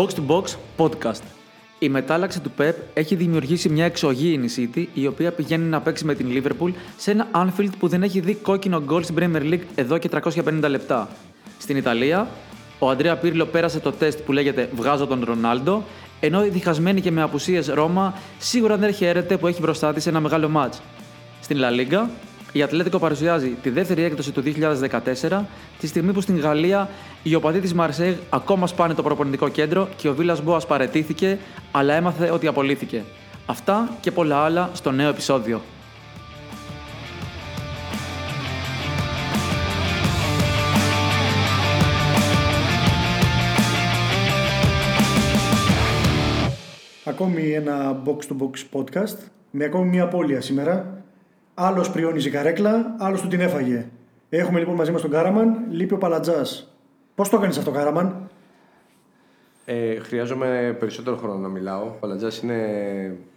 Box to Box Podcast. Η μετάλλαξη του Pep έχει δημιουργήσει μια εξωγήινη City η οποία πηγαίνει να παίξει με την Liverpool σε ένα Anfield που δεν έχει δει κόκκινο γκολ στην Premier League εδώ και 350 λεπτά. Στην Ιταλία, ο Αντρέα Πύρλο πέρασε το τεστ που λέγεται Βγάζω τον Ρονάλντο, ενώ η διχασμένη και με απουσίες Ρώμα σίγουρα δεν χαίρεται που έχει μπροστά της ένα μεγάλο μάτς. Στην La Liga, η Ατλέτικο παρουσιάζει τη δεύτερη έκδοση του 2014, τη στιγμή που στην Γαλλία οι οπαδοί της Μαρσέγ ακόμα σπάνε το προπονητικό κέντρο και ο Βίλας Μπόας παρετήθηκε, αλλά έμαθε ότι απολύθηκε. Αυτά και πολλά άλλα στο νέο επεισόδιο. Ακόμη ένα box to box podcast με ακόμη μια απώλεια σήμερα. Άλλος πριόνιζε καρέκλα, άλλος του την έφαγε. Έχουμε λοιπόν μαζί μας τον Κάραμαν, λείπει ο Παλατζάς. Πώς το έκανε αυτό, Κάραμαν, Ε, χρειάζομαι περισσότερο χρόνο να μιλάω. Ο Παλατζάς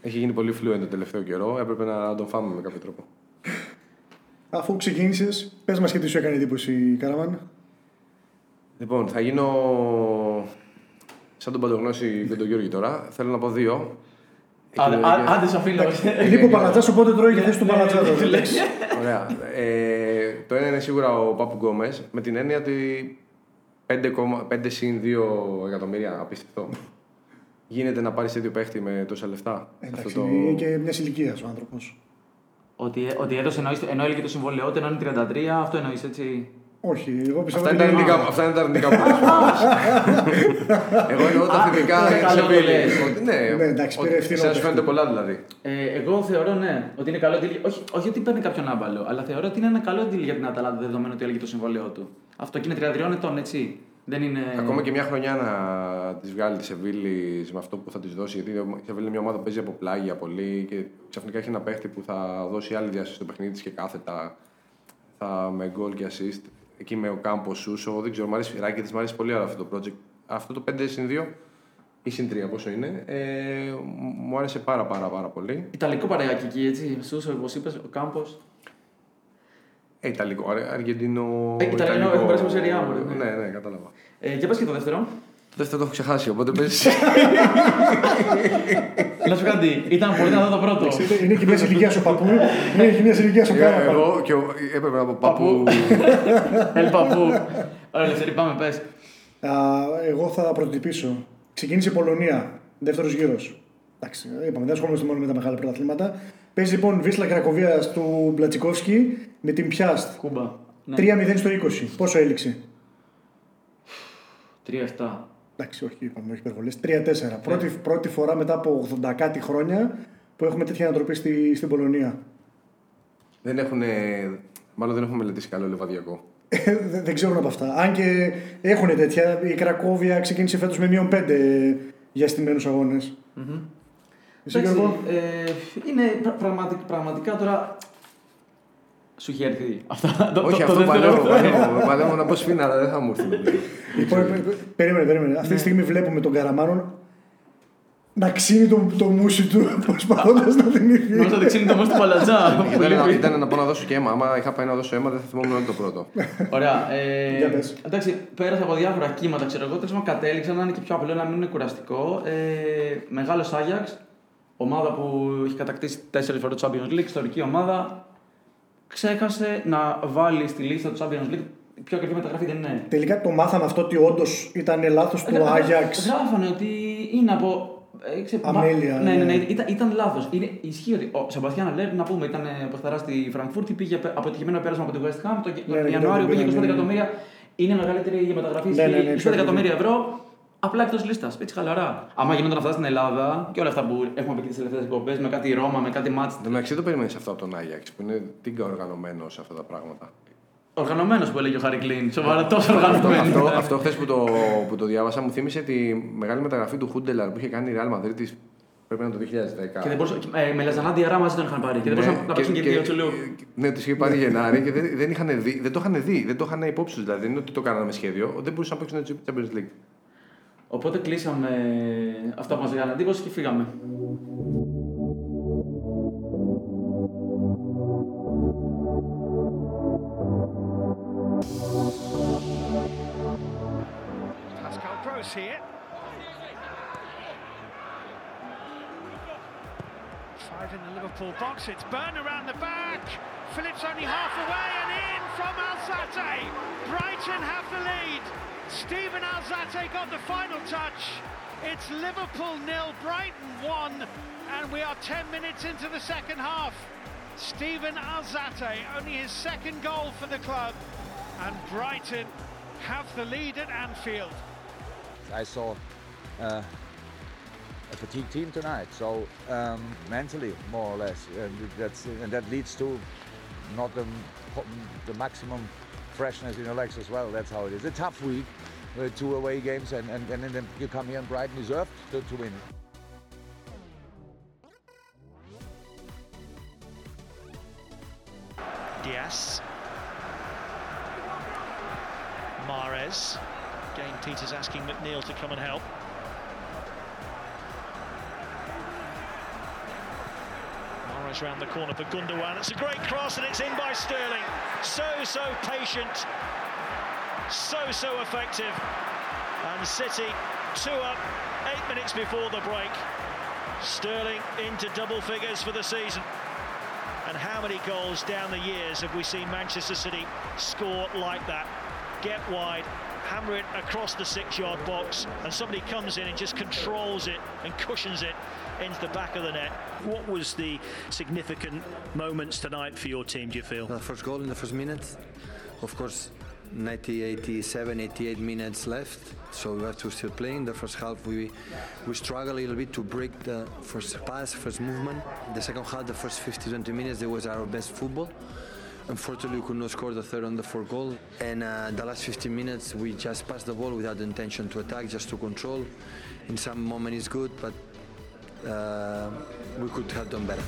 έχει γίνει πολύ fluent το τελευταίο καιρό. Έπρεπε να τον φάμε με κάποιο τρόπο. Αφού ξεκίνησες, πες μας και τι σου έκανε εντύπωση, Κάραμαν. Λοιπόν, θα γίνω σαν τον παντογνώση και τον Γιώργη τώρα. Θέλω να πω δύο. Άντε, α- άντε, σαν φίλο. Λείπει ο Παλατζά, οπότε τρώει και θέση του Παλατζά. τώρα. Ωραία. Ε, το ένα είναι σίγουρα ο Πάπου Γκόμες με την έννοια ότι 5,5 συν 2 εκατομμύρια απίστευτο. Γίνεται να πάρεις τέτοιο παίχτη με τόσα λεφτά. Εντάξει, Αυτό το... είναι και μιας ηλικίας ο άνθρωπος. Ότι, ότι έδωσε εννοείς, ενώ έλεγε το συμβόλαιό του, ενώ είναι 33, αυτό εννοείς έτσι; Όχι, εγώ πιστεύω Αυτά είναι, ότι τα αρνητικά, αυτά είναι τα αρνητικά που Εγώ εννοώ τα θετικά είναι καλό το Σεβίλη. λες. Ότι- Ναι, Ναι, εντάξει, ότι πήρε ευθύνη σε ο σου φαίνεται πολλά δηλαδή. Ε, εγώ θεωρώ ναι, ότι είναι καλό deal. Όχι, όχι ότι παίρνει κάποιον άμπαλο, αλλά θεωρώ ότι είναι ένα καλό deal για την Αταλάντα δεδομένου ότι έλεγε το συμβόλαιό του. Αυτό και είναι 33 ετών, έτσι. Δεν είναι. Ακόμα και μια χρονιά να τη βγάλει τη Σεβίλη με αυτό που θα τη δώσει. Γιατί η Σεβίλη είναι μια ομάδα που παίζει από πλάγια πολύ και ξαφνικά έχει ένα παίχτη που θα δώσει άλλη διάσταση στο παιχνίδι της και κάθετα θα με γκολ και assist. Εκεί με ο Κάμπος Σούσο, δεν ξέρω, μου αρέσει η ράκη τη, μου αρέσει πολύ άλλο αυτό το project. Αυτό το 5 συν 2 ή συν 3 πόσο είναι, ε, μου άρεσε πάρα πάρα πάρα πολύ. Ιταλικό παρεάκι εκεί, έτσι. Σούσο, όπως είπες, ο Κάμπος. Ε, Ιταλικό, Αρ- Αργεντινό. Ε, Ιταλικό, έχω περάσει από Serie A, μωρέ, ναι. Ναι, ναι, κατάλαβα. Ε, και πα και το δεύτερο. Το δεύτερο το έχω ξεχάσει, οπότε πες. Να σου κάτι, ήταν πολύ να δω το πρώτο. Είναι και μια ηλικία ο παππού, είναι και μια ηλικία ο Κάραμαν. Εγώ και ο- έπρεπε να πω παππού. Ελ παππού. Ωραία, Λευθερή, πάμε, πες. Α, εγώ θα πρωτοτυπήσω. Ξεκίνησε η Πολωνία, δεύτερος γύρος. Εντάξει, είπαμε, δεν ασχολούμαστε μόνο με τα μεγάλα πρωταθλήματα. Παίζει λοιπόν Βίσλα Κρακοβία του Μπλατσικόφσκι με την Πιάστ. Κούμπα. Ναι. 3-0 στο 20. Πόσο έληξε; 3-7. Εντάξει, όχι, είπαμε, όχι υπερβολές. 3-4. Πρώτη, πρώτη φορά μετά από 80 κάτι χρόνια που έχουμε τέτοια ανατροπή στη, στην Πολωνία. Δεν έχουν. Μάλλον δεν έχουμε μελετήσει καλό λεβαδιακό. Ε, δεν, δεν ξέρουν από αυτά. Αν και έχουν τέτοια. Η Κρακόβια ξεκίνησε φέτος με μείον 5 για στημένους αγώνες. Εσύ Εντάξει, Γιώργο; ε, είναι πρα- πραγματικ- πραγματικά τώρα. Σου έχει έρθει αυτά. Το, Όχι, το, αυτό το δεύτερο. παλεύω. παλεύω, Παλεύω να πω σφίνα, αλλά δεν θα μου έρθει. νομίζω. Λοιπόν, πε- πε- περίμενε, περίμενε. Αυτή τη στιγμή βλέπουμε τον Καραμάνον να ξύνει το, το μουσι του προσπαθώντας να θυμηθεί. Νομίζω ότι ξύνει το μόνο του παλατζά. που Ήταν, να- λείπει. ήταν να πω να δώσω και αίμα. Άμα είχα πάει να δώσω αίμα, δεν θα θυμόμουν όλο το πρώτο. Ωραία. Ε, Για πες. εντάξει, πέρασα από διάφορα κύματα, ξέρω εγώ. Τέλος πάντων, κατέληξα να είναι και πιο απλό, να μην είναι κουραστικό. Ε, Μεγάλος Άγιαξ, ομάδα που έχει κατακτήσει τέσσερις φορές το Champions League, ιστορική ομάδα. Ξέχασε να βάλει στη λίστα του Champions League. Η πιο ακριβή μεταγραφή δεν είναι; Τελικά το μάθαμε αυτό ότι όντως ήταν λάθος του Γρα- Άγιαξ. Γράφανε ότι είναι από. ε, ξε- Αμέλεια, μα- Ναι, ναι, ναι, ναι. ήταν, ήταν λάθος. Ισχύει ότι ο Σεμπαστιάν Αλέρ, να πούμε, ήταν παιχταρά στη Φραγκφούρτη, πήγε πε- αποτυχημένο πέρασμα από τη West Ham. Το, Ναι, ναι, τον και Ιανουάριο τον πήγε 25 πήραν, ναι. εκατομμύρια. Είναι μεγαλύτερη η μεταγραφή. Ναι, ναι, ναι, 25 πιο εκατομμύρια ευρώ. Απλά εκτός λίστας. Έτσι χαλαρά. Άμα γινόταν αυτά στην Ελλάδα και όλα αυτά που έχουμε πει τις τελευταίες εκπομπές με κάτι Ρώμα, με κάτι μάτς Δεν μεταξύ δεν το περιμένεις αυτό από τον Άγιαξ που είναι τίγκα οργανωμένος σε αυτά τα πράγματα. Οργανωμένος που έλεγε ο Χάρη Κλίν. Σοβαρά, τόσο αυτό, οργανωμένος. αυτό, αυτό χθες που, το, που το διάβασα μου θύμισε τη μεγάλη μεταγραφή του Χούντελαρ που είχε κάνει η Real Madrid πρέπει να είναι το 2010. Και δεν μπορούσα, ε, με Λαζανά Διαρά μαζί τον είχαν πάρει. Και δεν Ναι, μπορούσαν να παίξουν και δύο τσουλού. Ναι, τους είχε πάρει Γενάρη και δεν, δεν, είχαν δει, δεν το είχαν δει, δεν το είχαν υπόψη τους. Δηλαδή, δεν είναι ότι το κάνανε με σχέδιο, δεν μπορούσαν να παίξουν το Champions League. Οπότε κλείσαμε αυτά που μας έκανε εντύπωση και φύγαμε. here. Five in the Liverpool box, it's burn around the back. Phillips only half away and in from Alsate. Brighton have the lead. Stephen Alzate got the final touch. It's Liverpool nil, Brighton one, and we are 10 minutes into the second half. Stephen Alzate, only his second goal for the club, and Brighton have the lead at Anfield. I saw uh, a fatigue team tonight, so um, mentally, more or less, and and that leads to not the, the maximum freshness in your legs as well. That's how it is. A tough week, uh, two away games, and, and, and then you come here and Brighton deserved to, to win. Diaz. Mares. Again, Peter's asking McNeil to come and help. Mares round the corner for Gundogan. It's a great cross and it's in by Sterling. So, so patient. So, so effective. And City two up eight minutes before the break. Sterling into double figures for the season. And how many goals down the years have we seen Manchester City score like that? Get wide, hammer it across the six yard box, and somebody comes in and just controls it and cushions it into the back of the net. What was the significant moments tonight for your team, do you feel? The first goal in the first minute, of course, 90, 87, 88 minutes left, so we have to still play. In the first half, we we struggle a little bit to break the first pass, first movement. The second half, the first 50, 20 minutes, it was our best football. Unfortunately, we could not score the third and the fourth goal. And uh, the last 15 minutes, we just passed the ball without intention to attack, just to control. In some moment, it's good, but uh, we could have done better.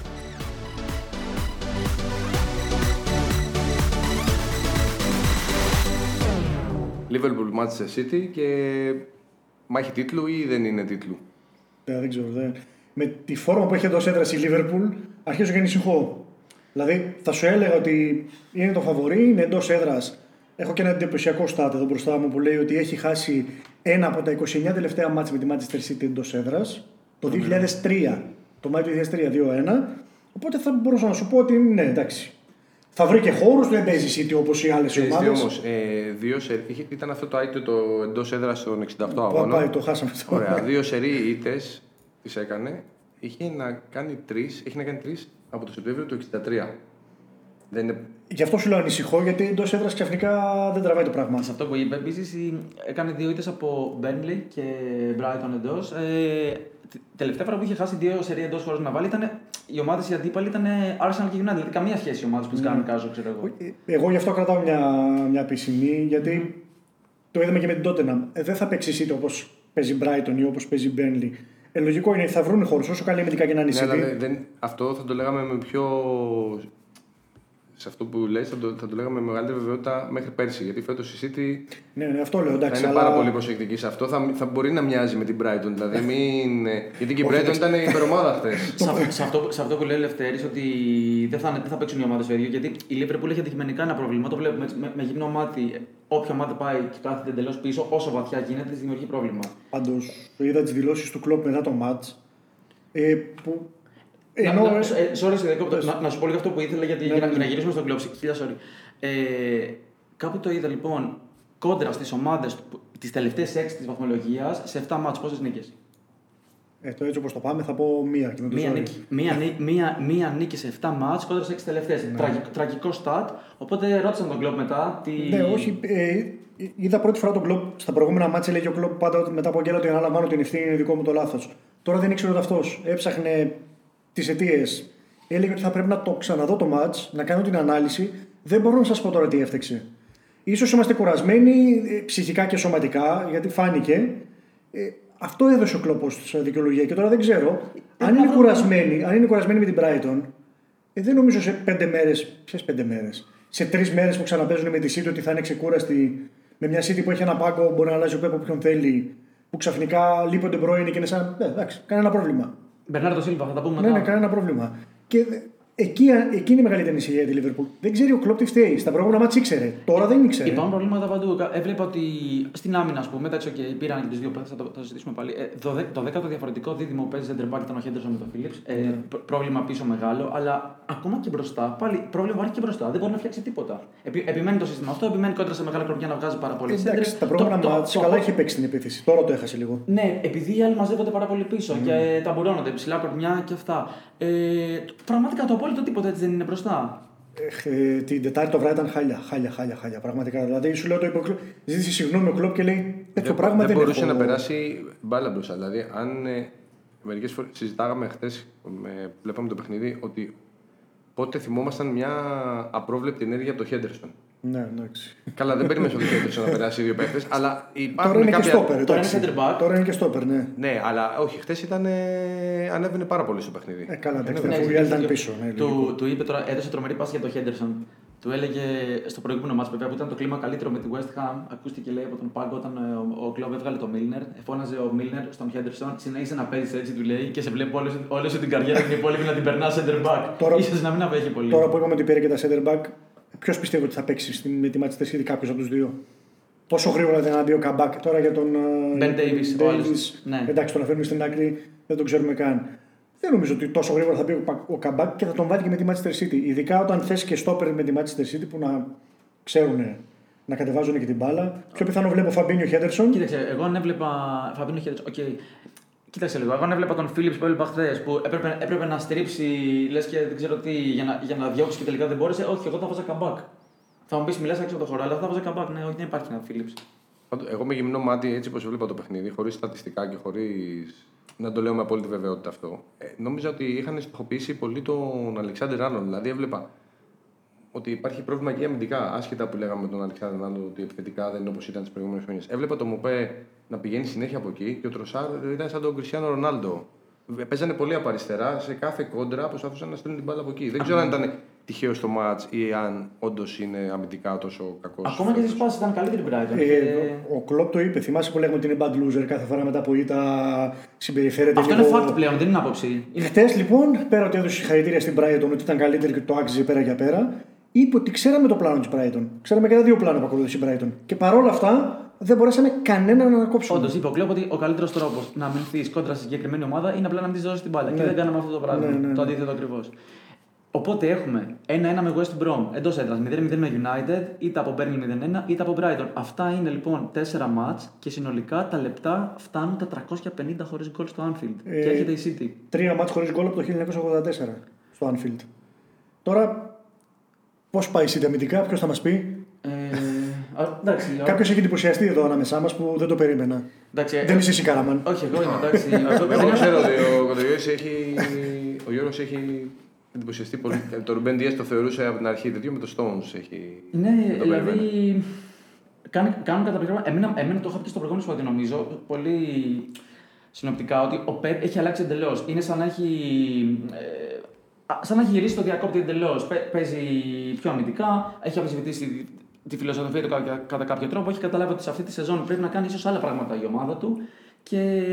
Liverpool Manchester City και μάχη τίτλου ή δεν είναι τίτλου. Ε, δεν ξέρω. Δεν. Με τη φόρμα που έχει εντός έδρας η Liverpool, αρχίζω και ανησυχώ. Δηλαδή, θα σου έλεγα ότι είναι το φαβορή, είναι εντός έδρας. Έχω και ένα εντυπωσιακό στάτ εδώ μπροστά μου που λέει ότι έχει χάσει ένα από τα 29 τελευταία μάτια με τη Manchester City εντός έδρας. Το 2003. Το Μάιο του 2003, 2-1. Οπότε θα μπορούσα να σου πω ότι ναι, εντάξει. Θα βρει και χώρους, δεν παίζει City όπως οι άλλες ομάδες. όμως, ε, δύο σε, είχε- ήταν αυτό το άιτο το εντός έδρας στον 68 Πάει, αγώνα. το χάσαμε αυτό. Ωραία, δύο σερή ήττες τις έκανε. Είχε να κάνει τρεις έχει να κάνει τρεις από το Σεπτέμβριο του 63. Δεν είναι Γι' αυτό σου λέω ανησυχώ, γιατί εντός έδρας ξαφνικά δεν τραβάει το πράγμα. Σε αυτό που είπε, επίσης έκανε δύο ήττες από Burnley και Brighton εντός. Ε, τε- τελευταία φορά που είχε χάσει δύο σερία εντός χωρίς να βάλει ήταν οι ομάδες οι αντίπαλοι ήταν Arsenal και United. Δηλαδή καμία σχέση οι ομάδες που τις κάνουν κάζο, ξέρω εγώ. Εγώ γι' αυτό κρατάω μια, μια πισινή, γιατί το είδαμε και με την Tottenham. Ε, δεν θα παίξει City όπως παίζει Brighton ή όπως παίζει Burnley. Ε, λογικό είναι ότι θα βρουν χώρους, όσο καλή αμυντικά και να είναι η Ναι, αλλά City. δεν, δεν- αυτό θα το λέγαμε με πιο. Σε αυτό που λες θα το, θα το λέγαμε με μεγαλύτερη βεβαιότητα μέχρι πέρσι. Γιατί φέτος η City Ναι, ναι, αυτό λέω. θα Εντάξει, είναι αλλά... πάρα πολύ προσεκτική σε αυτό. Θα, θα μπορεί να μοιάζει με την Brighton. Δηλαδή μην... Γιατί και η Brighton ήταν υπερομάδα χθες. σε, αυτό- σε, αυτό, σε αυτό που λέει ο Λευτέρης ότι δεν θα, δεν θα παίξουν οι ομάδες το ίδιο. Γιατί η Liverpool έχει αντικειμενικά ένα πρόβλημα. Το βλέπουμε με, με γυμνό μάτι. Όποια ομάδα πάει και κάθεται εντελώς πίσω, όσο βαθιά γίνεται, της δημιουργεί πρόβλημα. Πάντως, είδα τις δηλώσεις του κλοπ μετά το match. Ε, που... Ενώ, να, να, ε, ε, sorry, σε διακόπτω. πες. να, να σου πω λίγο αυτό που ήθελα γιατί, για, να, για να γυρίσουμε στον κλόψη. Χίλια sorry. Ε, κάπου το είδα λοιπόν κόντρα στις ομάδες τις τελευταίες 6 της βαθμολογίας σε 7 μάτς πόσες νίκες; ε, το έτσι όπως το πάμε, θα πω μία. Και με το Μία sorry. νίκη, μία, νί- μία, μία νίκη σε 7 μάτς κόντρα σε 6 τελευταίες. Τραγικό, τραγικό στάτ. Οπότε ρώτησαν τον κλοπ μετά. Τι... Ναι, όχι. Ε, είδα πρώτη φορά τον κλοπ στα προηγούμενα μάτια. Λέγει ο κλοπ πάντα ότι μετά από γκέλα ότι αναλαμβάνω την ευθύνη, είναι δικό μου το λάθος. Τώρα δεν ήξερε ούτε αυτό. Έψαχνε τις αιτίες. Έλεγε ότι θα πρέπει να το ξαναδώ το μάτ, να κάνω την ανάλυση. Δεν μπορώ να σας πω τώρα τι έφταξε. Ίσως είμαστε κουρασμένοι ε, ψυχικά και σωματικά, γιατί φάνηκε. Ε, αυτό έδωσε ο κλοπ ως δικαιολογία και τώρα δεν ξέρω. Αν είναι, κουρασμένοι, αν είναι κουρασμένοι με την Brighton, ε, δεν νομίζω σε πέντε μέρες. Ποιες πέντε μέρες. Σε τρεις μέρες που ξαναπέζουν με τη City ότι θα είναι ξεκούραστη. Με μια City που έχει ένα πάγκο, μπορεί να αλλάζει ο Πέπο όποιον θέλει. Που ξαφνικά λείπουν De Bruyne και είναι σαν. Ε, εντάξει, κανένα πρόβλημα. Μπερνάρντο Σίλβα, θα τα πούμε Ναι, μετά. ναι, κανένα πρόβλημα. Και δε- Εκεί, εκεί είναι η μεγαλύτερη ανησυχία για τη Liverpool. Δεν ξέρει ο Κλόπ τι φταίει. Στα προηγούμενα μάτια ήξερε. Τώρα δεν ήξερε. Υπάρχουν προβλήματα παντού. Έβλεπα ότι στην άμυνα, ας πούμε, εντάξει, okay, πήραν και τις δύο παίχτε, θα, το, θα το συζητήσουμε πάλι. Ε, το, το δέκατο διαφορετικό δίδυμο που παίζει center back ήταν ο Χέντερσον με τον Φίλιπ. Ε, Ναι. πρόβλημα πίσω μεγάλο, αλλά ακόμα και μπροστά, πάλι πρόβλημα υπάρχει και μπροστά. Δεν μπορεί να φτιάξει τίποτα. Επι, επιμένει το σύστημα αυτό, επιμένει κόντρα σε μεγάλα κροπιά να βγάζει πάρα πολύ Εντάξει, center. τα προηγούμενα Το- το- μάτια το- καλά είχε παίξει την επίθεση. Τώρα το έχασε λίγο. Ναι, επειδή οι άλλοι μαζεύονται πάρα πολύ πίσω Ναι. και ταμπουρώνονται ψηλά κορμιά και αυτά. Ε, πραγματικά το απόλυτο τίποτα έτσι δεν είναι μπροστά. Ε, την Τετάρτη το βράδυ ήταν χάλια, χάλια, χάλια, χάλια. Πραγματικά. Δηλαδή σου λέω το είπε ο Κλοπ, ζήτησε συγγνώμη ο Κλοπ και λέει τέτοιο δεν, πράγμα δεν δεν, μπορούσε έχω. να περάσει μπάλα μπροστά. Δηλαδή, αν ε, μερικές φορές συζητάγαμε χθες, βλέπαμε το παιχνίδι, ότι πότε θυμόμασταν μια απρόβλεπτη ενέργεια από το Χέντερσον. Ναι, εντάξει. Καλά, δεν περίμενες ότι Χέντερσον να περάσει δύο παίχτε, αλλά υπάρχουν Τώρα είναι κάποια. και στόπερ. Τώρα εντάξει. είναι center back. Τώρα είναι και στόπερ, ναι. Ναι, αλλά όχι, χθες ήταν. Ε, ανέβαινε πάρα πολύ στο παιχνίδι. Ε, καλά, εντάξει, Ανέβαινε. αφού οι άλλοι ήταν πίσω. Ναι, του, λογικό. του είπε τώρα, έδωσε τρομερή πάση για τον Χέντερσον. Του έλεγε στο προηγούμενο μάτς βέβαια που ήταν το κλίμα καλύτερο με τη West Ham. Ακούστηκε λέει από τον Πάγκο όταν ε, ο, ο Κλόβ έβγαλε το Μίλνερ. Φώναζε ο Μίλνερ στον Χέντερσον. Συνέχισε να παίζει έτσι, του λέει και σε βλέπω όλη, όλη σου την καριέρα την υπόλοιπη να την περνά center back. Τώρα- Ίσως να μην απέχει πολύ. Τώρα που είπαμε ότι πήρε και τα center back, ποιος πιστεύω ότι θα παίξει στην, με τη Manchester City κάποιος από τους δύο; Πόσο γρήγορα θα μπει ο Καμπάκ τώρα για τον. ε, Ben Davis, ο άλλος. Davis. Ναι. Εντάξει, τον αφήνουμε στην άκρη, δεν τον ξέρουμε καν. Δεν νομίζω ότι τόσο γρήγορα θα μπει ο Πα- ο Καμπάκ και θα τον βάλει και με τη Manchester City. Ειδικά όταν θες και στόπερ με τη Manchester City που να ξέρουν να κατεβάζουν και την μπάλα. Πιο πιθανό βλέπω Φαμπίνιο Χέντερσον. Κοίταξε, εγώ αν έβλεπα. Φαμπίνιο Χέντερσον. Οκ. Κοίταξε λίγο. Εγώ αν έβλεπα τον Φίλιπς που έβλεπα χθες που έπρεπε, έπρεπε να στρίψει λες και δεν ξέρω τι για να, για να διώξει και τελικά δεν μπόρεσε. Όχι, εγώ θα 'βαζα Καμπάκ. Θα μου πεις μιλάς έξω από το χώρο, αλλά θα 'βαζα Καμπάκ. Ναι, όχι, δεν υπάρχει ένα Φίλιπς. Πάντως, Εγώ με γυμνό μάτι, έτσι όπως βλέπα το παιχνίδι, χωρίς στατιστικά και χωρίς να το λέω με απόλυτη βεβαιότητα αυτό, ε, νόμιζα ότι είχαν στοχοποιήσει πολύ τον Αλεξάνδρ Άρνον. Δηλαδή έβλεπα ότι υπάρχει πρόβλημα και αμυντικά, άσχετα που λέγαμε με τον Αλεξάνδρ Άρνον ότι επιθετικά δεν είναι όπως ήταν τις προηγούμενες χρονιές. Έβλεπα το Μοπέ να πηγαίνει συνέχεια από εκεί και ο Τροσάρ ήταν σαν τον Κριστιανό Ρονάλντο. Ε, Παίζανε πολύ από αριστερά, σε κάθε κόντρα προσπαθούσαν να στέλνουν την μπάλα από εκεί. Δεν ξέρω αν ήταν τυχαίο στο μάτ ή αν όντως είναι αμυντικά τόσο κακός. Ακόμα και στις πάσει ήταν καλύτερη η Brighton. Ε, Και- ο Κλόπ το είπε. Θυμάσαι που λέγαμε ότι είναι bad loser κάθε φορά μετά από ήττα συμπεριφέρεται. Αυτό είναι λίγο- fact πλέον, δεν είναι άποψη. Είναι... Χθες λοιπόν, πέρα ότι έδωσε συγχαρητήρια στην Brighton ότι ήταν καλύτερη και το άξιζε πέρα για πέρα, είπε ότι ξέραμε το πλάνο της Brighton. Ξέραμε και τα δύο πλάνα που ακολούθησε η Brighton. Και παρόλα αυτά δεν μπορέσαμε κανέναν να ανακόψουμε. Όντως, είπε ο Κλέπ ότι ο καλύτερος τρόπος να αμυνθείς κόντρα στη συγκεκριμένη ομάδα είναι απλά να μην της δώσεις την μπάλα. Και δεν κάναμε αυτό το πράγμα. Ναι, ναι, ναι. Το αντίθετο ακριβώς. Οπότε έχουμε 1-1 με West Brom εντός έδρας, 0-0 με United, είτε από Burnley 0-1 είτε από Brighton. Αυτά είναι λοιπόν 4 μάτς και συνολικά τα λεπτά φτάνουν τα 350 χωρίς γκολ στο Anfield. Ε, Και έρχεται η City. Τρία μάτς χωρίς γκολ από το 1984 στο Anfield. Τώρα, πώς πάει η City αμυντικά, ποιος θα μας πει; Ε, α, εντάξει, λέω- Κάποιος έχει εντυπωσιαστεί εδώ ανάμεσά μας που δεν το περίμενα. εντάξει, ε, Δεν είσαι εσύ Καραμάν. Όχι, εγώ είμαι εντάξει. Εγώ- Εγώ ξέρω ότι ο Κοντογιώργης έχει. Ο Γιώργος έχει εντυπωσιαστεί πολύ. Το Ρουμπέν Διές το θεωρούσε από την αρχή τέτοιο με το Stones. Έχει... Ναι, δεν το περίμενα. δηλαδή. Κάνουν, κάνουν καταπληκτικά. Εμένα, εμένα το είχα πει στο προηγούμενο σπαθί, νομίζω, πολύ συνοπτικά, ότι ο Πεπ έχει αλλάξει εντελώς. Είναι σαν να έχει. Ε, α, σαν να έχει γυρίσει το διακόπτη εντελώς. Παίζει πιο αμυντικά, έχει αμφισβητήσει τη φιλοσοφία του κατά, κατά κάποιο τρόπο. Έχει καταλάβει ότι σε αυτή τη σεζόν πρέπει να κάνει ίσως άλλα πράγματα η ομάδα του και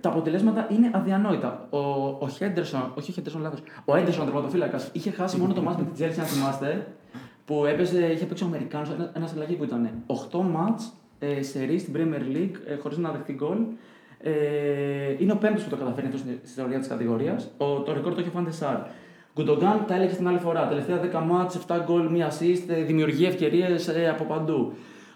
τα αποτελέσματα είναι αδιανόητα. Ο, ο Χέντερσον, όχι ο Χέντερσον, λάθος. Ο Έντερσον, τερματοφύλακας, είχε χάσει μόνο το ματς με την Τσέλσι, αν θυμάστε, που έπαιζε, είχε παίξει ο Αμερικάνος, ένα αλλαγή που ήταν 8 ματς ε, σερί στην Premier League ε, χωρίς να δεχτεί γκολ. Ε, είναι ο πέμπτος που το καταφέρνει αυτό στην στην ιστορία της κατηγορίας. Το ρεκόρ το έχει ο Φαν ντερ Σαρ. Γκουντογκάν τα έλεγε την άλλη φορά. Τελευταία 10 ματς, 7 γκολ, 1 assist, ε, δημιουργεί ευκαιρίες από παντού.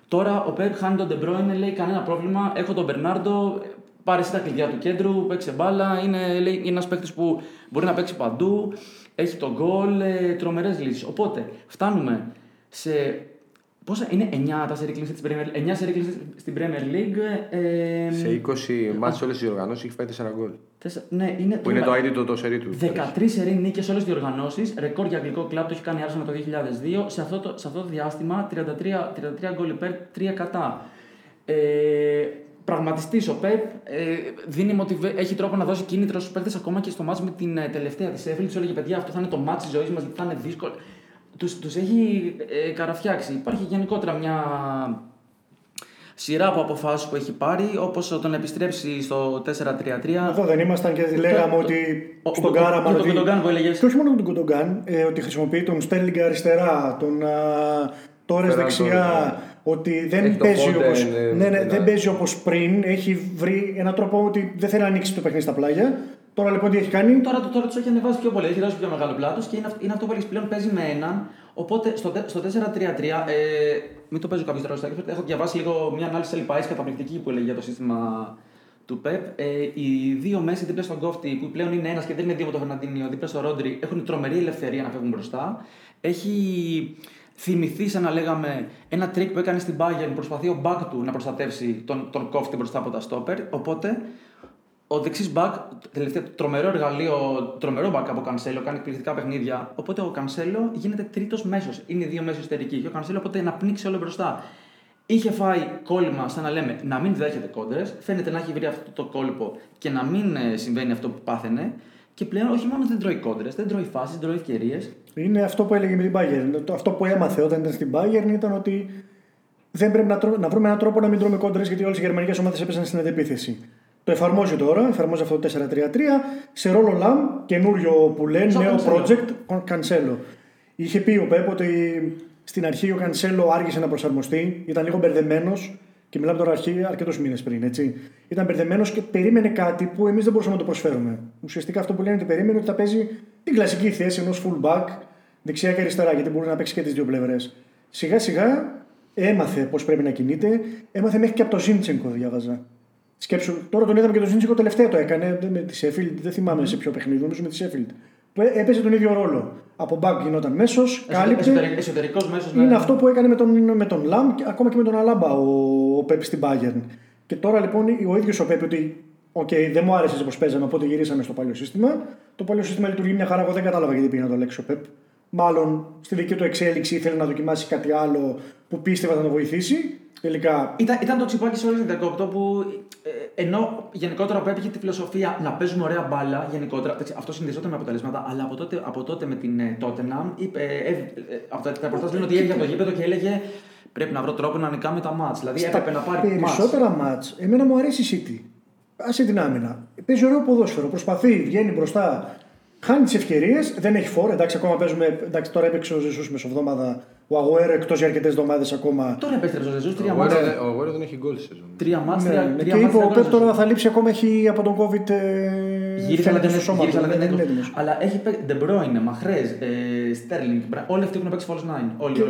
Τώρα ο Πεπ χάνει τον Ντεμπρόινε, λέει κανένα πρόβλημα. Έχω τον Μπερνάρντο, πάρε εσύ τα κλειδιά του κέντρου, παίξε μπάλα. Είναι, λέει, είναι ένας παίκτης που μπορεί να παίξει παντού. Έχει τον γκολ, ε, τρομερές λύσεις. Οπότε φτάνουμε σε. Πόσα είναι 9 τα σερί κλείσει στην Premier, 9 σερί κλείσει στην Premier League. Ε, Σε 20 μάτς όλες τις οργανώσεις έχει φάει 4 γκολ. τέσσερα- ναι, είναι Που είναι το ID το, το σερί του. 13 σερή νίκες σε όλες τις διοργανώσεις. Ρεκόρ για αγγλικό κλαμπ το έχει κάνει η Arsenal το 2002. Σε αυτό το, σε αυτό το διάστημα 33, 33 γκολ υπέρ, 3 κατά. Ε, Πραγματιστής ο Πεπ ε, δίνει motiva- έχει τρόπο να δώσει κίνητρο στους παίκτες ακόμα και στο μάτς με την ε, τελευταία της Έφυλη. Του έλεγε παιδιά, αυτό θα είναι το μάτς της ζωής μας γιατί θα είναι δύσκολο τους, τους έχει ε, καραφιάξει. Υπάρχει γενικότερα μια σειρά από αποφάσεις που έχει πάρει, όπως τον επιστρέψει στο 4-3-3. Εδώ δεν ήμασταν και λέγαμε ότι το, στον Κάραμα... Και τον Κουντογκάν που έλεγες. Και όχι μόνο τον Κουντογκάν, ε, ότι χρησιμοποιεί τον Στέρλιγκ αριστερά, τον Τόρες δεξιά, ναι. Ότι δεν έχει παίζει, όπω ε, ναι, ναι, ναι. πριν. Έχει βρει έναν τρόπο ότι δεν θέλει να ανοίξει το παιχνίδι στα πλάγια. Τώρα λοιπόν τι έχει κάνει; Τώρα, τώρα του έχει ανεβάσει πιο πολύ. Έχει δώσει πιο μεγάλο πλάτος και είναι, είναι αυτό που έχει πλέον παίζει με έναν. Οπότε στο, στο 4-3-3, ε, μην το παίζω κάποιος τώρα στο Έχω διαβάσει λίγο μια ανάλυση της Ελπάη καταπληκτική που έλεγε για το σύστημα του ΠΕΠ. Ε, οι δύο μέση δίπλα στον κόφτη, που πλέον είναι ένας και δεν είναι δύο με τον Φερναντίνιο, δίπλα στον Ρόντρι, έχουν τρομερή ελευθερία να φεύγουν μπροστά. Έχει θυμηθεί να λέγαμε ένα τρικ που έκανε στην Bayern, προσπαθεί ο μπακ του να προστατεύσει τον, τον κόφτη μπροστά από τα στόπερ. Οπότε ο δεξί μπακ, τελευταίο τρομερό εργαλείο, τρομερό μπακ ο Κανσέλο, κάνει εκπληκτικά παιχνίδια. Οπότε ο Κανσέλο γίνεται τρίτος μέσος. Είναι δύο μέσοι εσωτερικοί. Και ο Κανσέλο οπότε να πνίξει όλο μπροστά. Είχε φάει κόλλημα, σαν να λέμε, να μην δέχεται κόντρες. Φαίνεται να έχει βρει αυτό το κόλπο και να μην ε, συμβαίνει αυτό που πάθαινε. Και πλέον όχι μόνο δεν τρώει κόντρες, δεν τρώει φάσεις, δεν τρώει ευκαιρίες. Είναι αυτό που έλεγε με την Bayern. Αυτό που έμαθε όταν ήταν στην Bayern ήταν ότι δεν πρέπει να, να βρούμε έναν τρόπο να μην τρώμε κόντρες γιατί όλες οι γερμανικές ομάδες έπεσαν στην αντεπίθεση. Το εφαρμόζει τώρα, εφαρμόζει αυτό το 4-3-3 σε ρόλο Λαμ, καινούριο που λένε, νέο κανσέλο. project, Κανσέλο. Είχε πει ο Πέπ ότι στην αρχή ο Κανσέλο άργησε να προσαρμοστεί, ήταν λίγο μπερδεμένος και μιλάμε τώρα αρχή αρκετούς μήνες πριν, έτσι. Ήταν μπερδεμένος και περίμενε κάτι που εμείς δεν μπορούσαμε να το προσφέρουμε. Ουσιαστικά αυτό που λένε ότι περίμενε ότι θα παίζει την κλασική θέση ενός fullback δεξιά και αριστερά, γιατί μπορεί να παίξει και τις δύο πλευρές. Σιγά σιγά έμαθε πώς πρέπει να κινείται, έμαθε μέχρι και από τον Ζίντσενκο, διάβαζα. Σκέψου, τώρα τον είδαμε και τον Ζίντσενκο τελευταίο το έκανε με τη Σέφιλντ. Δεν θυμάμαι mm. σε ποιο παιχνίδι, νομίζω με τη Σέφιλντ. Που έπαιζε τον ίδιο ρόλο. Από μπακ γινόταν μέσος, κάλυπτε. Εσωτερικός μέσος. Ναι. Είναι ναι. αυτό που έκανε με τον, με τον Λαμ, ακόμα και με τον Αλάμπα ο, ο Πέπ στην Bayern. Και τώρα λοιπόν ο ίδιος ο Πέπ, ότι Οκ, okay, δεν μου άρεσε πώς παίζαμε, οπότε γυρίσαμε στο παλιό σύστημα. Το παλιό σύστημα λειτουργεί μια χαρά, εγώ δεν κατάλαβα γιατί πήγα να το αλλάξω. Ο Πέπ μάλλον στη δική του εξέλιξη ήθελε να δοκιμάσει κάτι άλλο που πίστευε να τον βοηθήσει. Τελικά. Ήταν, ήταν το τσιπάκι σε όλη την 18 που ε, ενώ γενικότερα απέπηγε τη φιλοσοφία να παίζουμε ωραία μπάλα, γενικότερα, αυτό συνδυαζόταν με αποτελέσματα, αλλά από τότε, από τότε με την ε, Tottenham, είπε, ε, ε, από τα, λένε ότι έβγαινε από το γήπεδο και έλεγε πρέπει να βρω τρόπο να νικάμε τα μάτς. Δηλαδή Στα έπρεπε να πάρει περισσότερα μάτς. μάτς. Εμένα μου αρέσει η City. Άσε την άμυνα. Παίζει ωραίο ποδόσφαιρο. Προσπαθεί, βγαίνει μπροστά. Χάνει τις ευκαιρίες, δεν έχει φόρο. Εντάξει, ακόμα παίζουμε. Εντάξει, τώρα έπαιξε ο Ζησούς βδομάδα. Ο Αγουέρο εκτός για αρκετές εβδομάδες ακόμα. Τώρα επέστρεψε ο Ζεζούς. Τρία μάτια. Ο Αγουέρο δεν έχει γκολ σε ζωή. Τρία μάτια. Ναι, ναι. Και είπε ο Πέπ τώρα θα λείψει ακόμα έχει από τον COVID. Ε, γύρισε αλλά δεν είναι έτοιμο. Αλλά έχει παίξει. Ντεμπρόινε, Μαχρέ, Στέρλινγκ. Όλοι αυτοί έχουν παίξει false 9. Όλοι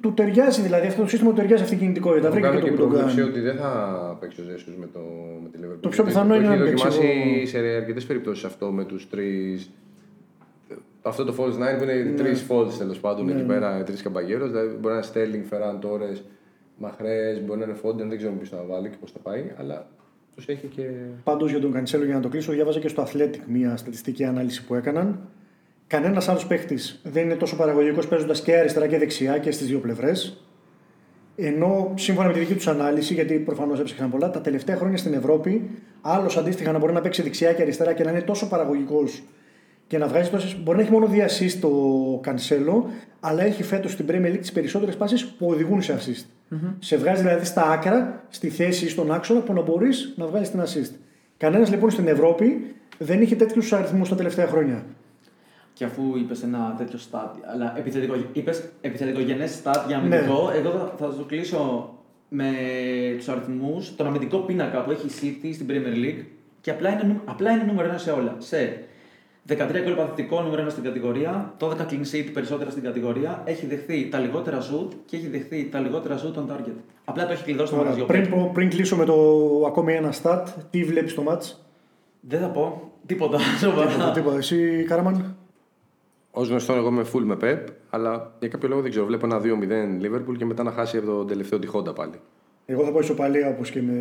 Του ταιριάζει δηλαδή αυτό το σύστημα του ταιριάζει αυτή η κινητικότητα. Βρήκε και τον κάνει. ότι δεν θα παίξει ο Ζεζού με τη Λεβερκούζα. Το πιο πιθανό είναι να παίξει. Έχει δοκιμάσει σε αρκετές περιπτώσεις αυτό με τους τρεις αυτό το Falls που είναι ναι. τρεις Falls τέλος πάντων ναι, εκεί πέρα, τρεις καμπαγέρο. Δηλαδή μπορεί να είναι Στέλινγκ, Φεράν, Τόρε, Μαχρέ, μπορεί να είναι Φόντεν, δεν ξέρουμε ποιος θα βάλει και πώς θα πάει. Αλλά τους έχει και. Πάντως για τον Κανσέλο, για να το κλείσω, διάβαζα και στο Athletic μια στατιστική ανάλυση που έκαναν. Κανένας άλλος παίχτης δεν είναι τόσο παραγωγικός παίζοντας και αριστερά και δεξιά και στις δύο πλευρές. Ενώ σύμφωνα με τη δική τους ανάλυση, γιατί προφανώς έψαχναν πολλά, τα τελευταία χρόνια στην Ευρώπη, άλλος αντίστοιχα να μπορεί να παίξει δεξιά και αριστερά και να είναι τόσο παραγωγικός και να βγάζει τόσε. Μπορεί να έχει μόνο δύο assist το Κανσέλο, αλλά έχει φέτος στην Premier League τις περισσότερες πάσει που οδηγούν σε assist. Mm-hmm. Σε βγάζεις δηλαδή στα άκρα, στη θέση ή στον άξονα που να μπορείς να βγάλεις την assist. Κανένας λοιπόν στην Ευρώπη δεν είχε τέτοιους αριθμούς τα τελευταία χρόνια. Και αφού είπες ένα τέτοιο στάτ, αλλά επιθετικο, είπες επιθετικογενές στάτ για ναι. αμυντικό, ναι. εγώ θα, θα το κλείσω με τους αριθμούς, τον αμυντικό πίνακα που έχει η City στην Premier League και απλά είναι, απλά είναι νούμερο ένα σε όλα. Σε 13 γκολ παθητικό, νούμερο 1 στην κατηγορία. 12 clean sheet περισσότερα στην κατηγορία. Έχει δεχθεί τα λιγότερα shoot και έχει δεχθεί τα λιγότερα shoot on target. Απλά το έχει κλειδώσει το μαγαζιό. Πριν, πριν κλείσω με το ακόμη ένα stat, τι βλέπεις το match; Δεν θα πω. Τίποτα. τίποτα, τίποτα. Εσύ, Κάραμαν. Ω γνωστό, εγώ είμαι full με pep, αλλά για κάποιο λόγο δεν ξέρω. Βλέπω ένα 2-0 Liverpool και μετά να χάσει από τον τελευταίο τη πάλι. Εγώ θα πω ισοπαλία όπως και με,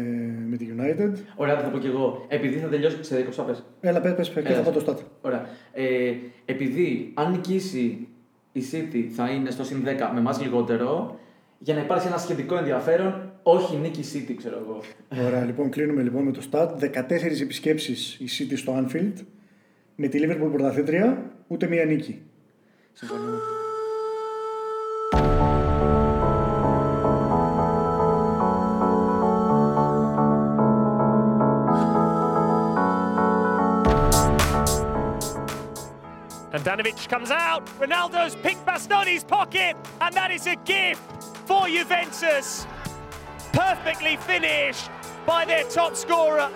με τη United. Ωραία, θα πω και εγώ. Επειδή θα τελειώσει. Σε δίκοψα, πε. Έλα, πες, πες, και θα πω το στάτ. Ωραία. Ε, επειδή αν νικήσει η City θα είναι στο συν 10 με εμάς λιγότερο, για να υπάρξει ένα σχετικό ενδιαφέρον, όχι νίκη City, ξέρω εγώ. Ωραία, λοιπόν, κλείνουμε λοιπόν με το στάτ. 14 επισκέψεις η City στο Anfield. Με τη Liverpool πρωταθλήτρια, ούτε μία νίκη. Συμφωνώ. Handanovic comes out. Ronaldo's picked Bastoni's pocket, and that is a gift for Juventus. Perfectly finished by their top scorer.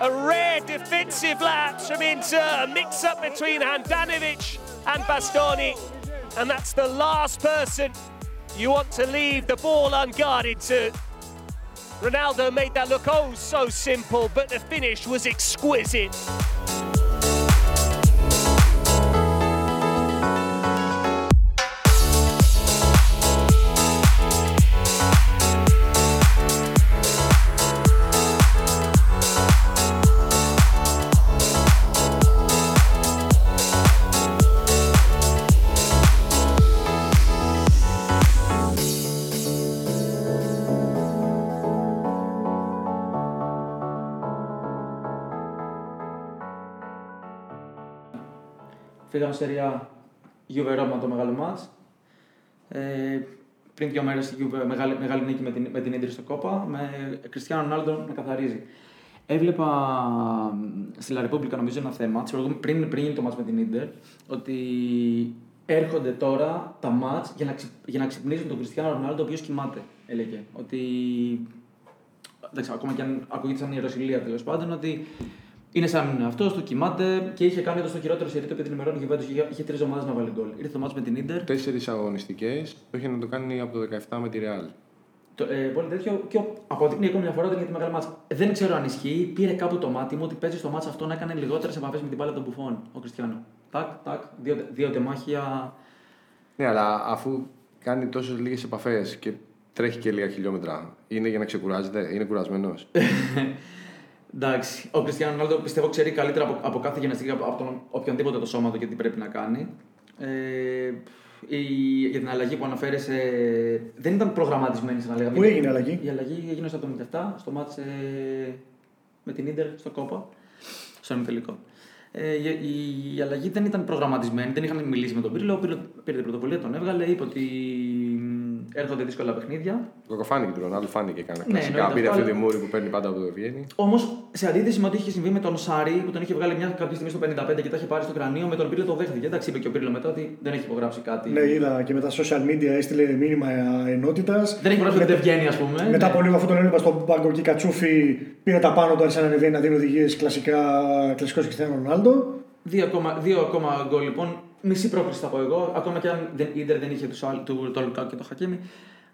A rare defensive lapse from Inter, a mix up between Handanovic and Bastoni. And that's the last person you want to leave the ball unguarded to. Ronaldo made that look oh so simple, but the finish was exquisite. Φύγαμε σε Ριά Juve Roma το μεγάλο μάτς. Ε, πριν δύο μέρες η Juve μεγάλη, μεγάλη νίκη με την, με την Ίντερ στο κόπα, με Κριστιανό Ρονάλντο να καθαρίζει. Έβλεπα μ, στη La Repubblica νομίζω ένα θέμα, τις προηγούμενες- πριν, πριν το μάτς με την Ίντερ, ότι έρχονται τώρα τα μάτς για να, ξυ, για να ξυπνήσουν τον Κριστιανό Ρονάλντο ο οποίος κοιμάται, έλεγε. Ότι εντάξει, ακόμα και αν ακούγεται σαν ιεροσιλία τέλος πάντων, ότι είναι σαν να μην είναι αυτός, του κοιμάται και είχε κάνει το στο χειρότερο σερί το οποίο την ημερώνει η Juventus, είχε, είχε τρεις ομάδες να βάλει γκολ. Ήρθε το μάτς με την Ιντερ, Τέσσερις αγωνιστικές το είχε να το κάνει από το 17 με τη Real. το, ε, πολύ τέτοιο και ο- αποδεικνύει ακόμη μια φορά ότι είναι για τη μεγάλη μάτσα. Δεν ξέρω αν ισχύει, πήρε κάπου το μάτι μου ότι παίζει στο μάτσα αυτό να έκανε λιγότερες επαφές με την μπάλα των μπουφών ο Κριστιανό. Τάκ, τάκ, δύο, δύο τεμάχια. Ναι, αλλά αφού κάνει τόσες λίγες επαφές και τρέχει και λίγα χιλιόμετρα, είναι για να ξεκουράζεται, είναι κουρασμένος. Εντάξει, ο Κριστιανό Ρονάλντο πιστεύω ξέρει καλύτερα από, από κάθε γυμναστική από, από τον οποιονδήποτε το σώμα του και τι πρέπει να κάνει. Ε, η, για την αλλαγή που αναφέρεσαι, δεν ήταν προγραμματισμένη σαν να λέγαμε. Πού έγινε η αλλαγή; Η αλλαγή έγινε στο 77, στο μάτς ε, με την Ίντερ στο κόπα, στο ημιτελικό. Ε, η, η, η αλλαγή δεν ήταν προγραμματισμένη, δεν είχαν μιλήσει με τον Πύρλο. Ο Πύρλο πήρε την πρωτοβουλία, τον έβγαλε, είπε ότι μ, έρχονται δύσκολα παιχνίδια. Κοκοφάνηκε του Ρονάλντο, φάνηκε κανένα Ναι, κλασικά. εννοείται Πήρε αυτό, αυτή τη αλλά- μούρη που παίρνει πάντα από το Ευγέννη. Όμως, σε αντίθεση με ό,τι είχε συμβεί με τον Σάρι, που τον είχε βγάλει μια κάποια στιγμή στο 55 και τα είχε πάρει στο κρανίο, με τον Πύρλο το δέχτηκε. Εντάξει, είπε και ο Πύρλο μετά ότι δεν έχει υπογράψει κάτι. Ναι, είδα και με τα social media έστειλε μήνυμα ενότητας. Δεν έχει υπογράψει ότι δεν βγαίνει, ας πούμε. Μετά Ναι. από λίγο, αφού τον έβλεπα στον πάγκο και η Κατσούφη πήρε τα πάνω του, άρχισε να ανεβαίνει να δίνει οδηγίες κλασικά κλασικός Κριστιανό Ρονάλντο. Δύο ακόμα, δύο ακόμα γκολ λοιπόν. Μισή πρόκληση θα πω εγώ. Ακόμα και αν δεν, η Ίντερ δεν είχε τους άλλ- του, το Λουκάκου και το Χακίμι.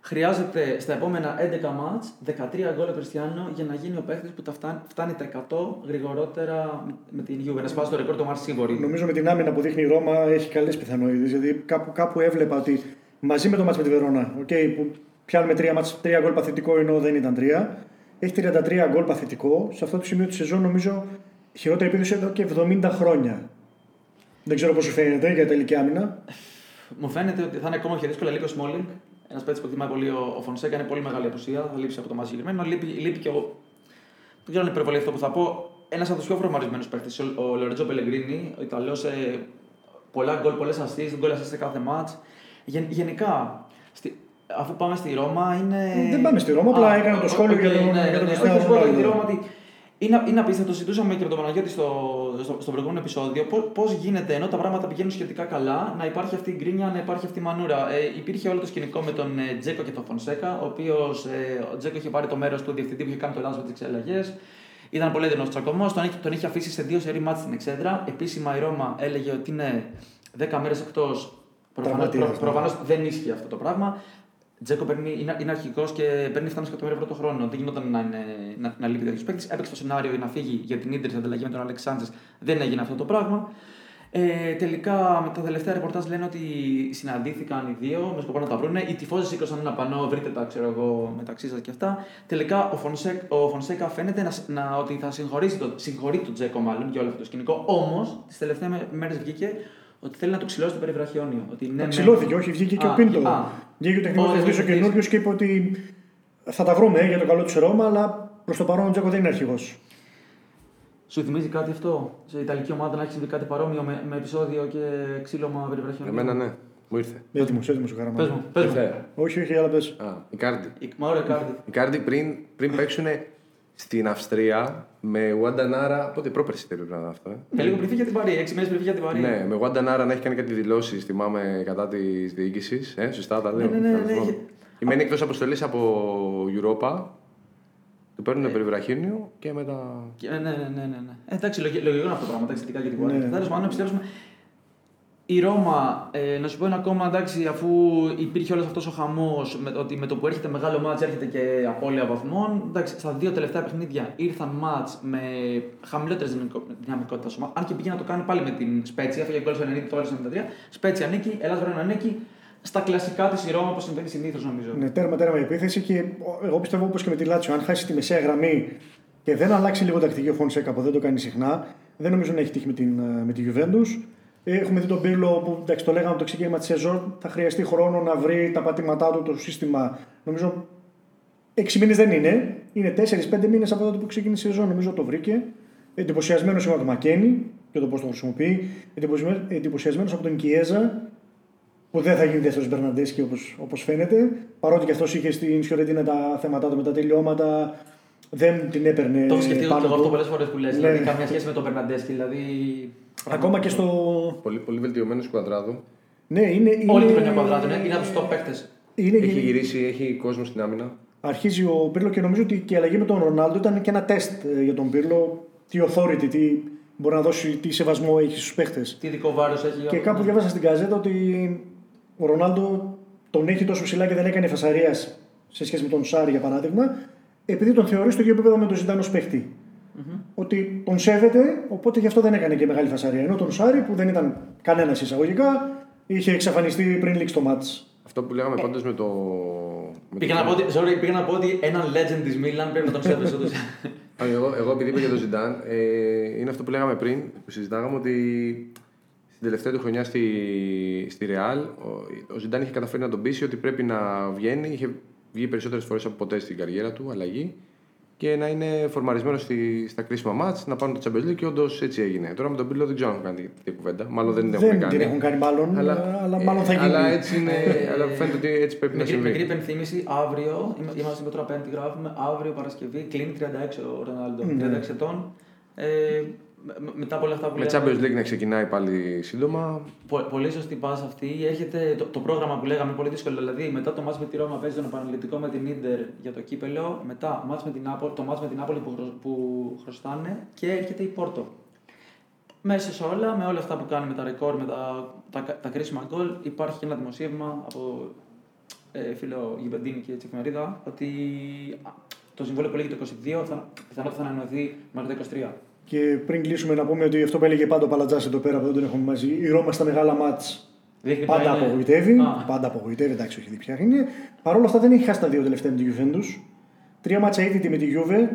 Χρειάζεται στα επόμενα 11 μάτς 13 γκολ ο Κριστιανό για να γίνει ο παίχτης που τα φτάνει, φτάνει τα 100 γρηγορότερα με- με την Juve. Να σπάσει το ρεκόρ του Μαρ Σίβορη. Νομίζω με την άμυνα που δείχνει η Ρώμα έχει καλές πιθανότητες. Δηλαδή κάπου, κάπου έβλεπα ότι μαζί με το μάτς με τη Βερόνα, okay, που πιάνουμε τρία, μάτς, τρία γκολ παθητικό ενώ δεν ήταν τρία, έχει 33 γκολ παθητικό. Σε αυτό το σημείο τη σεζόν νομίζω χειρότερη επίδοση εδώ και 70 χρόνια. Δεν ξέρω πώς σου φαίνεται για τελική άμυνα. Μου φαίνεται ότι θα είναι ακόμα πιο δύσκολο λίγο Σμόλινγκ. Ένας παίκτης που εκτιμάει πολύ ο, ο Φωνσέκα είναι πολύ μεγάλη απουσία. Θα λείψει από το μάτι συγκεκριμένο. Λείπει, λείπει και ο. Δεν ξέρω αν είναι υπερβολή αυτό που θα πω. Ένας από τους πιο φορμαρισμένους παίκτες, ο, ο Λορετζό Πελεγκρίνη, ο Ιταλός, ε, πολλά γκολ, πολλές αστεί, γκολ assist σε κάθε μάτς. Γεν, γενικά, στη, αφού πάμε στη Ρώμα είναι. Δεν πάμε στη Ρώμα, απλά έκανα το σχόλιο για τον- ναι, για τον ναι, Cristiano όχι, όχι, Ronaldo. τη Ρώμα, ότι είναι, είναι απίστευτο. Συζητούσαμε και με τον Παναγιώτη στο, στο, στο προηγούμενο επεισόδιο. Πώς γίνεται ενώ τα πράγματα πηγαίνουν σχετικά καλά να υπάρχει αυτή η γκρίνια, να υπάρχει αυτή η μανούρα. Ε, υπήρχε όλο το σκηνικό με τον ε, Τζέκο και τον Φονσέκα, ο οποίος ε, ο Τζέκο είχε πάρει το μέρος του διευθυντή που είχε κάνει το λάθο με τις αλλαγές. Ήταν πολύ έντονο τσακωμός, τον, είχε- τον είχε αφήσει σε δύο σερή μάτς στην Εξέδρα. Επίσημα η Ρώμα έλεγε ότι είναι 10 μέρες εκτός. Τραυματίας, ναι. Προφανώς δεν ίσχυε αυτό το πράγμα. Τζέκο παίρνει, είναι, είναι αρχικό και παίρνει 7,5 εκατομμύρια ευρώ το χρόνο. Δεν γινόταν να, είναι, να, να λείπει τέτοιος παίκτης. Έπαιξε το σενάριο να φύγει για την Ίντερ σε ανταλλαγή με τον Αλέξις. Δεν έγινε αυτό το πράγμα. Ε, τελικά, με τα τελευταία ρεπορτάζ λένε ότι συναντήθηκαν οι δύο με σκοπό να τα βρούνε. Οι τιφόζι σήκωσαν ένα πανό, βρείτε τα ξέρω εγώ μεταξύ σας και αυτά. Τελικά ο, Φονσέκ, ο Φονσέκα φαίνεται να, να, ότι θα συγχωρήσει το, συγχωρεί τον Τζέκο μάλλον για όλο αυτό το σκηνικό. Όμως, τις τελευταίες μέρες βγήκε ότι θέλει να του ξυλώσει το περιβραχιόνιο. Ότι ναι, ναι. Ξυλώθηκε, όχι, βγήκε και Α, ο Πίντο. α. Βγήκε ο τεχνικός Ο διευθυντής ο διευθυντής. καινούριο και είπε ότι θα τα βρούμε ε, για το καλό της Ρόμα, αλλά προς το παρόν ο Τζέκο δεν είναι αρχηγός. Σου θυμίζει κάτι αυτό, σε Ιταλική ομάδα να έχει συμβεί κάτι παρόμοιο με, με επεισόδιο και ξύλωμα περιβραχιονίου. Εμένα ναι, μου ήρθε. Έτοιμο, έτοιμο ο Καραμάνι. Πες μου, πες μου. Ήρθε. Όχι, όχι, αλλά πες. Α, Ικάρντι. Ι- Μάουρο Ικάρντι. Ικάρντι πριν, πριν παίξουν στην Αυστρία με Νάρα. Πότε πρόπερση πρέπει να είναι αυτό. Ε. Και λίγο πριν φύγει για την Παρί, έξι μέρες πριν φύγει για την Παρί. Ναι, με Νάρα να έχει κάνει κάτι δηλώσεις, θυμάμαι, κατά της διοίκησης. Ε, σωστά τα λέω. Ναι, ναι, ναι, ναι. Μένει εκτός αποστολής από Europa. Του παίρνουν ε. περιβραχύνιο και μετά. Ναι, ναι, ναι. ναι, ναι. Ε, εντάξει, λογικό είναι αυτό το πράγμα. Εντάξει, για την Παρή. Τέλος πάντων, επιστρέψουμε η Ρώμα, ε, να σου πω ένα ακόμα εντάξει, αφού υπήρχε όλος αυτός ο χαμός, με, ότι με το που έρχεται μεγάλο μάτς έρχεται και απώλεια βαθμών. Εντάξει, στα δύο τελευταία παιχνίδια ήρθαν μάτς με χαμηλότερες δυναμικότητα. Αν και πήγε να το κάνει πάλι με την Σπέτσια, έφυγε γκολ στο 90, το 93. Σπέτσια νίκη, Ελλάδα βρε νίκη. Στα κλασικά της η Ρώμα, όπως συμβαίνει συνήθως νομίζω. Ναι, τέρμα τέρμα η επίθεση και εγώ πιστεύω όπως και με τη Λάτσιο, αν χάσει τη μεσαία γραμμή και δεν αλλάξει λίγο τακτική ο Φωνσέκα που δεν το κάνει συχνά, δεν νομίζω να έχει τύχει με, την, με τη Juventus. Έχουμε δει τον Πύρλο που εντάξει, το λέγαμε το ξεκίνημα της σεζόν. Θα χρειαστεί χρόνο να βρει τα πατήματά του το σύστημα. Νομίζω 6 μήνες δεν είναι. Είναι 4-5 μήνες από τότε που ξεκίνησε η σεζόν. Νομίζω το βρήκε. Εντυπωσιασμένος είμαι από τον Μακένι και το πώς το χρησιμοποιεί. Εντυπωσιασμένος από τον Κιέζα που δεν θα γίνει δεύτερος Μπερναντέσκι όπως φαίνεται. Παρότι και αυτός είχε στην Σιωρεντίνα τα θέματα του με τα τελειώματα. Δεν την έπαιρνε. Το έχω σκεφτεί εγώ αυτό πολλές φορές που λες. Ναι. Δηλαδή, καμία σχέση με τον Μπερναντέσκι. Δηλαδή Ακόμα και στο. Πολύ, πολύ βελτιωμένος κουαδράδο. Ναι, είναι. είναι... Όλη την χρονιά κουαδράδο, ναι. είναι από τους top παίχτε. Έχει γυρίσει, έχει κόσμο στην άμυνα. Αρχίζει ο Πύρλο και νομίζω ότι και η αλλαγή με τον Ρονάλντο ήταν και ένα τεστ ε, για τον Πύρλο. Τι authority, τι μπορεί να δώσει, τι σεβασμό έχει στους παίχτε. Τι δικό βάρος έχει. Και κάπου διάβασα στην καζέτα ότι ο Ρονάλντο τον έχει τόσο ψηλά και δεν έκανε φασαρίας σε σχέση με τον Σάρι για παράδειγμα, επειδή τον θεωρείς στο ίδιο επίπεδο με τον Ζητάνος παίχτη mm-hmm. ότι τον σέβεται, οπότε γι' αυτό δεν έκανε και μεγάλη φασαρία. Ενώ τον Σάρι που δεν ήταν κανένας εισαγωγικά, είχε εξαφανιστεί πριν λήξει το μάτς. Αυτό που λέγαμε ε. πάντως με το. πήγα, να πω ότι, sorry, πήγα να πω ότι έναν legend της Μίλαν πρέπει να τον σέβεσαι όντω. εγώ, εγώ επειδή είπα για τον Ζιντάν, ε, είναι αυτό που λέγαμε πριν, που συζητάγαμε ότι στην τελευταία του χρονιά στη, στη Real, ο, ο Ζιντάν είχε καταφέρει να τον πείσει ότι πρέπει να βγαίνει. Είχε βγει περισσότερες φορές από ποτέ στην καριέρα του, αλλαγή και να είναι φορμαρισμένος στη, στα κρίσιμα μάτς, να πάρουν το Champions και όντως έτσι έγινε. Τώρα με τον Πύλο δεν ξέρω αν έχουν κάνει τέτοια κουβέντα. Μάλλον δεν, δεν έχουν κάνει. Δεν έχουν κάνει μάλλον, αλλά, αλλά μάλλον θα γίνει. Αλλά, έτσι είναι, αλλά φαίνεται ότι έτσι πρέπει να συμβεί. Μικρή υπενθύμηση, αύριο, είμαστε με τώρα πέμπτη γράφουμε, αύριο Παρασκευή κλείνει 36 ο Ρονάλντο, 36 ετών. Ε, μετά από όλα αυτά που Με Champions League να ξεκινάει πάλι σύντομα. πολύ σωστή πάσα αυτή. Έχετε το, το πρόγραμμα που λέγαμε πολύ δύσκολο. Δηλαδή, μετά το μάτς με τη Ρώμα παίζει τον επαναληπτικό με την Ίντερ για το κύπελο. Μετά μάτς με την Άπολη, το μάτς με την Άπολη που, που χρωστάνε και έρχεται η Πόρτο. Μέσα σε όλα, με όλα αυτά που κάνει με τα ρεκόρ, με τα, τα, τα κρίσιμα γκολ, υπάρχει και ένα δημοσίευμα από ε, φίλο Γιουβεντίνη και τη εφημερίδα ότι το συμβόλαιο που λέγεται το 22 θα, πιθανότατα θα ανανεωθεί μέχρι το 23. Και πριν κλείσουμε να πούμε ότι αυτό που έλεγε πάντα ο Παλατζάς εδώ πέρα που δεν τον έχουμε μαζί, η Ρώμα στα μεγάλα μάτς πάντα απογοητεύει. Πάντα απογοητεύει, εντάξει, όχι δει ποια είναι. Παρ' όλα αυτά δεν έχει χάσει τα δύο τελευταία με τη Juventus. Τρία μάτσα ήδη με τη Juve,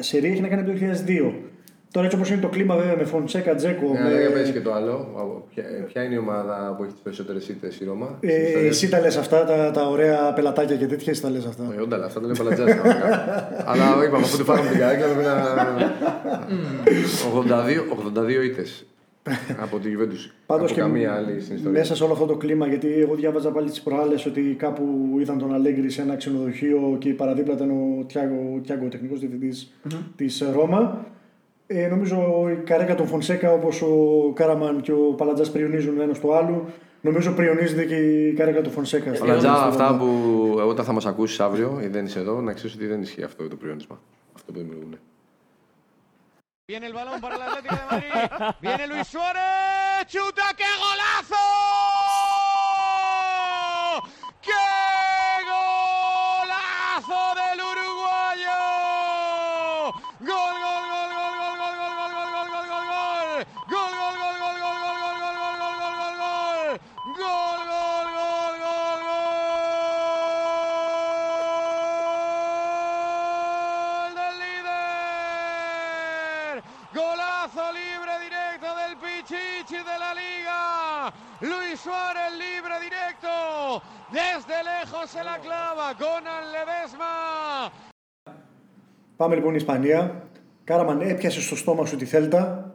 σε έχει να κάνει από το 2002. Τώρα έτσι όπως είναι το κλίμα βέβαια με Φοντσέκα, Τζέκο. Ναι, με... για και το άλλο. Ποια, ποια, είναι η ομάδα που έχει τις περισσότερες ήττε η Ρώμα; Ε, εσύ τα λες αυτά, τα, τα ωραία πελατάκια και τέτοια, εσύ τα λες αυτά. Όχι, όνταλα, αυτά τα λέει παλατζά. Αλλά είπαμε, αφού του φάγαμε την καρέκλα, πρέπει να. 82, 82 ήττες. από τη Juventus. Πάντως και καμία άλλη στην ιστορία. Μέσα σε όλο αυτό το κλίμα, γιατί εγώ διάβαζα πάλι τις προάλλες ότι κάπου είδαν τον Αλέγκρι σε ένα ξενοδοχείο και παραδίπλα ήταν ο Τιάγκο, Τιάγκο τεχνικός διευθυντής mm-hmm. της Ρώμα. Ε, νομίζω η καρέκα του Φονσέκα όπως ο Κάραμαν και ο Παλατζάς πριονίζουν ένας στο άλλο. Νομίζω πριονίζεται και η καρέκα του Φονσέκα. Παλατζά, αυτά που όταν θα μας ακούσεις αύριο ή δεν είσαι εδώ, να ξέρεις ότι δεν ισχύει αυτό το πριονίσμα. Αυτό που δημιουργούν. Viene el balón para el Atlético de Madrid. Viene Luis Suárez. ¡Chuta! ¡Qué golazo! Se la clava, Gonan Ledesma. Πάμε λοιπόν η Ισπανία. Κάραμαν έπιασε στο στόμα σου τη Θέλτα.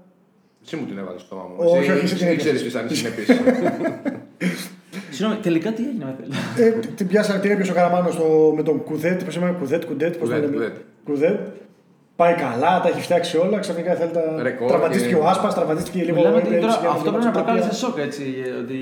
Εσύ μου την έβαλες στο στόμα μου. Όχι, όχι, εσύ την ξέρεις ποιε θα είναι συνεπεί. Συγγνώμη, τελικά τι έγινε με Θέλτα; Την πιάσανε, την έπιασε ο Καραμάνο με τον Κουδέτ. Πώς είπαμε, Κουδέτ, Κουδέτ. Πώς το λέμε. Κουδέτ. πάει καλά, τα έχει φτιάξει όλα. Ξαφνικά θέλει τα. Ρεκόρ Τραυματίστηκε και- ο Άσπας, τραυματίστηκε λίγο Μιλάμε ο ότι Έντρεξ, τώρα για να αυτό πρέπει δούμε να τα οποία. προκάλεσε σοκ έτσι. Ότι...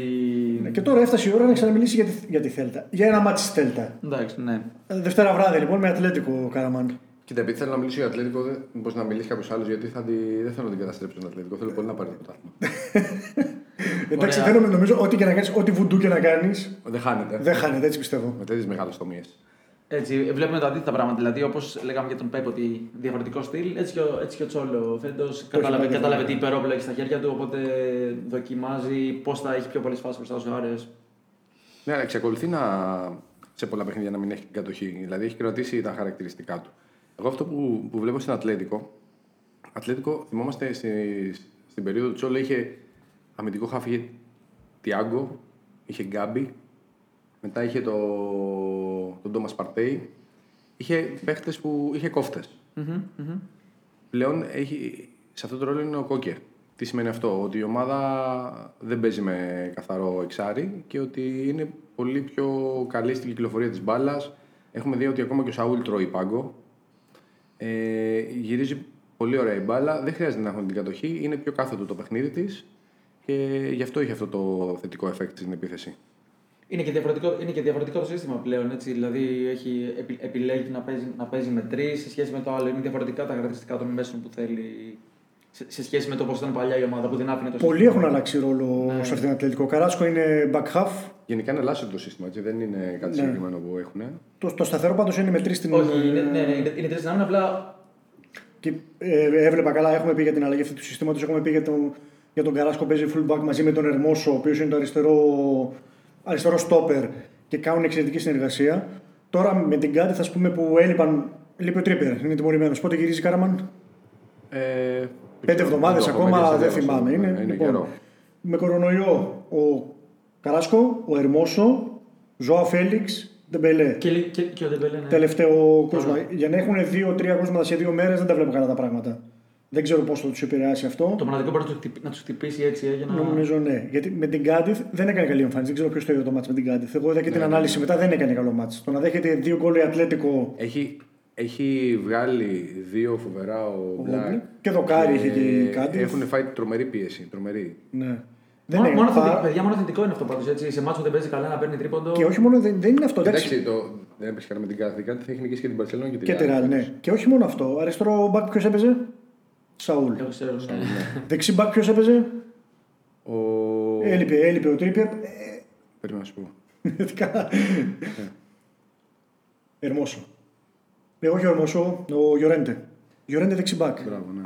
Και τώρα έφτασε η ώρα να ξαναμιλήσει για τη, για τη Θέλτα. Για ένα μάτι στη Θέλτα. Εντάξει, ναι. Ε, Δευτέρα βράδυ λοιπόν με Ατλέτικο Καραμάν. Κοίτα, επειδή θέλω να μιλήσω για Ατλέτικο, μήπως να μιλήσει κάποιος άλλος, γιατί θα τη... δεν θέλω να την καταστρέψω τον Ατλέτικο. Θέλω πολύ να πάρει το πρωτάθλημα. Εντάξει, Ωραία. θέλω, νομίζω ό,τι και να κάνεις, ό,τι βουντού και να κάνεις, δεν χάνεται. δεν χάνεται, έτσι πιστεύω. Με τέτοιες μεγάλες τομίες. Έτσι, βλέπουμε τα αντίθετα πράγματα. Δηλαδή, όπως λέγαμε για τον Πέπ, ότι διαφορετικό στυλ, έτσι και ο, έτσι και ο Τσόλο φέτο κατάλαβε, πάει κατάλαβε τι διαφορετικά. υπερόπλο έχει στα χέρια του, οπότε δοκιμάζει πώς θα έχει πιο πολλές φάσεις μπροστά στους Άρες. Ναι, αλλά εξακολουθεί να... σε πολλά παιχνίδια να μην έχει την κατοχή. Δηλαδή έχει κρατήσει τα χαρακτηριστικά του. Εγώ αυτό που, που βλέπω στην Ατλέτικο. Ατλέτικο, θυμόμαστε στη, στην περίοδο του Τσόλο είχε αμυντικό χάφι είχε Τιάγκο, είχε Γκάμπι, μετά είχε το, τον Τόμας Παρτέι. Είχε παίχτες που είχε κόφτες. Πλέον έχει, σε αυτό το ρόλο είναι ο Κόκε. Τι σημαίνει αυτό, ότι η ομάδα δεν παίζει με καθαρό εξάρι και ότι είναι πολύ πιο καλή στην κυκλοφορία της μπάλας. Έχουμε δει ότι ακόμα και ο Σαούλ τρώει πάγκο. Ε, γυρίζει πολύ ωραία η μπάλα, δεν χρειάζεται να έχουν την κατοχή, είναι πιο κάθετο το παιχνίδι της και γι' αυτό έχει αυτό το θετικό effect στην επίθεση. Είναι και, διαφορετικό, είναι και διαφορετικό το σύστημα πλέον. Έτσι. Δηλαδή, έχει, επι- επιλέγει να παίζει, να παίζει με τρεις σε σχέση με το άλλο. Είναι διαφορετικά τα χαρακτηριστικά των μέσων που θέλει σε, σε σχέση με το πώς ήταν παλιά η ομάδα που δεν άφηνε το Πολλοί σύστημα. έχουν αλλάξει ρόλο Ναι. σε αυτήν την Ατλέτικο. Ο Καράσκο είναι back half. Γενικά είναι ελάχιστο το σύστημα, έτσι, δεν είναι κάτι Ναι. συγκεκριμένο που έχουν. Το, το σταθερό πάντως είναι με τρεις στην. Όχι, είναι, ναι, ναι, είναι, είναι τρεις δυνάμει, απλά Και, ε, έβλεπα καλά, έχουμε πει για την αλλαγή αυτού του συστήματος. Έχουμε πει για τον, για τον Καράσκο παίζει fullback μαζί με τον Ερμόσο, ο οποίος είναι το αριστερό, αριστερό stopper και κάνουν εξαιρετική συνεργασία. Τώρα με την Κάντι θα πούμε που έλειπαν. Λείπει ο Τρίπιερ, είναι τιμωρημένος. Πότε γυρίζει η Κάραμαν, Ε, Πέντε εβδομάδες το έχω ακόμα, μερικές δεν εβδομάδες, θυμάμαι. Είναι, είναι λοιπόν, καιρό. με κορονοϊό ο Καράσκο, ο Ερμόσο, Ζοάο Φέλιξ, Ντεμπελέ. και, λι- και, και ο Ντεμπελέ. Ναι. Τελευταίο κρούσμα. Για να έχουν δύο-τρία κρούσματα σε δύο μέρες δεν τα βλέπω καλά τα πράγματα. Δεν ξέρω πώς θα τους επηρεάσει αυτό. Το μοναδικό μπορεί να τους χτυπ- να τους χτυπήσει έτσι ε, για να. Νομίζω ναι. Γιατί με την Κάντιθ δεν έκανε καλή εμφάνιση. Δεν ξέρω ποιος το είδε το ματς με την Κάντιθ. Εγώ είδα και Ναι, την ανάλυση μετά δεν έκανε καλό ματς. Το να δέχεται δύο γκολ η Ατλέτικο Έχει, έχει βγάλει δύο φοβερά ο Όμπλακ. Όμπλακ. Και δοκάρι είχε και η Κάντιθ. Έχουν φάει τρομερή πίεση. Τρομερή. Ναι. Δεν Μόνο, είναι. μόνο, πα- θετικό, παιδιά, μόνο θετικό είναι αυτό πάντως. Σε ματς που δεν παίζει καλά να παίρνει τρίποντο. Και όχι μόνο δεν, δεν είναι αυτό. εντάξει. Εντάξει, το, δεν έπαιξε καλά με την Κάντιθ. Κάντιθ έχει νικήσει και την Μπαρσελόνα και την Και τη Ρεάλ, ναι. Και όχι μόνο αυτό. Αριστερό μπακ ποιος έπαιζε; Σαούλ. Εγώ ξέρω. ναι. Δεξί μπακ ποιος έπαιζε; Ο... Έλειπε, έλειπε ο Τρίπερ. Ε, Περίμενα να σου πω. τι καλά. Ερμόσο. Ε, όχι ο Ερμόσο, ο Γιορέντε. Γιορέντε δεξί μπακ. Μπράβο, ναι.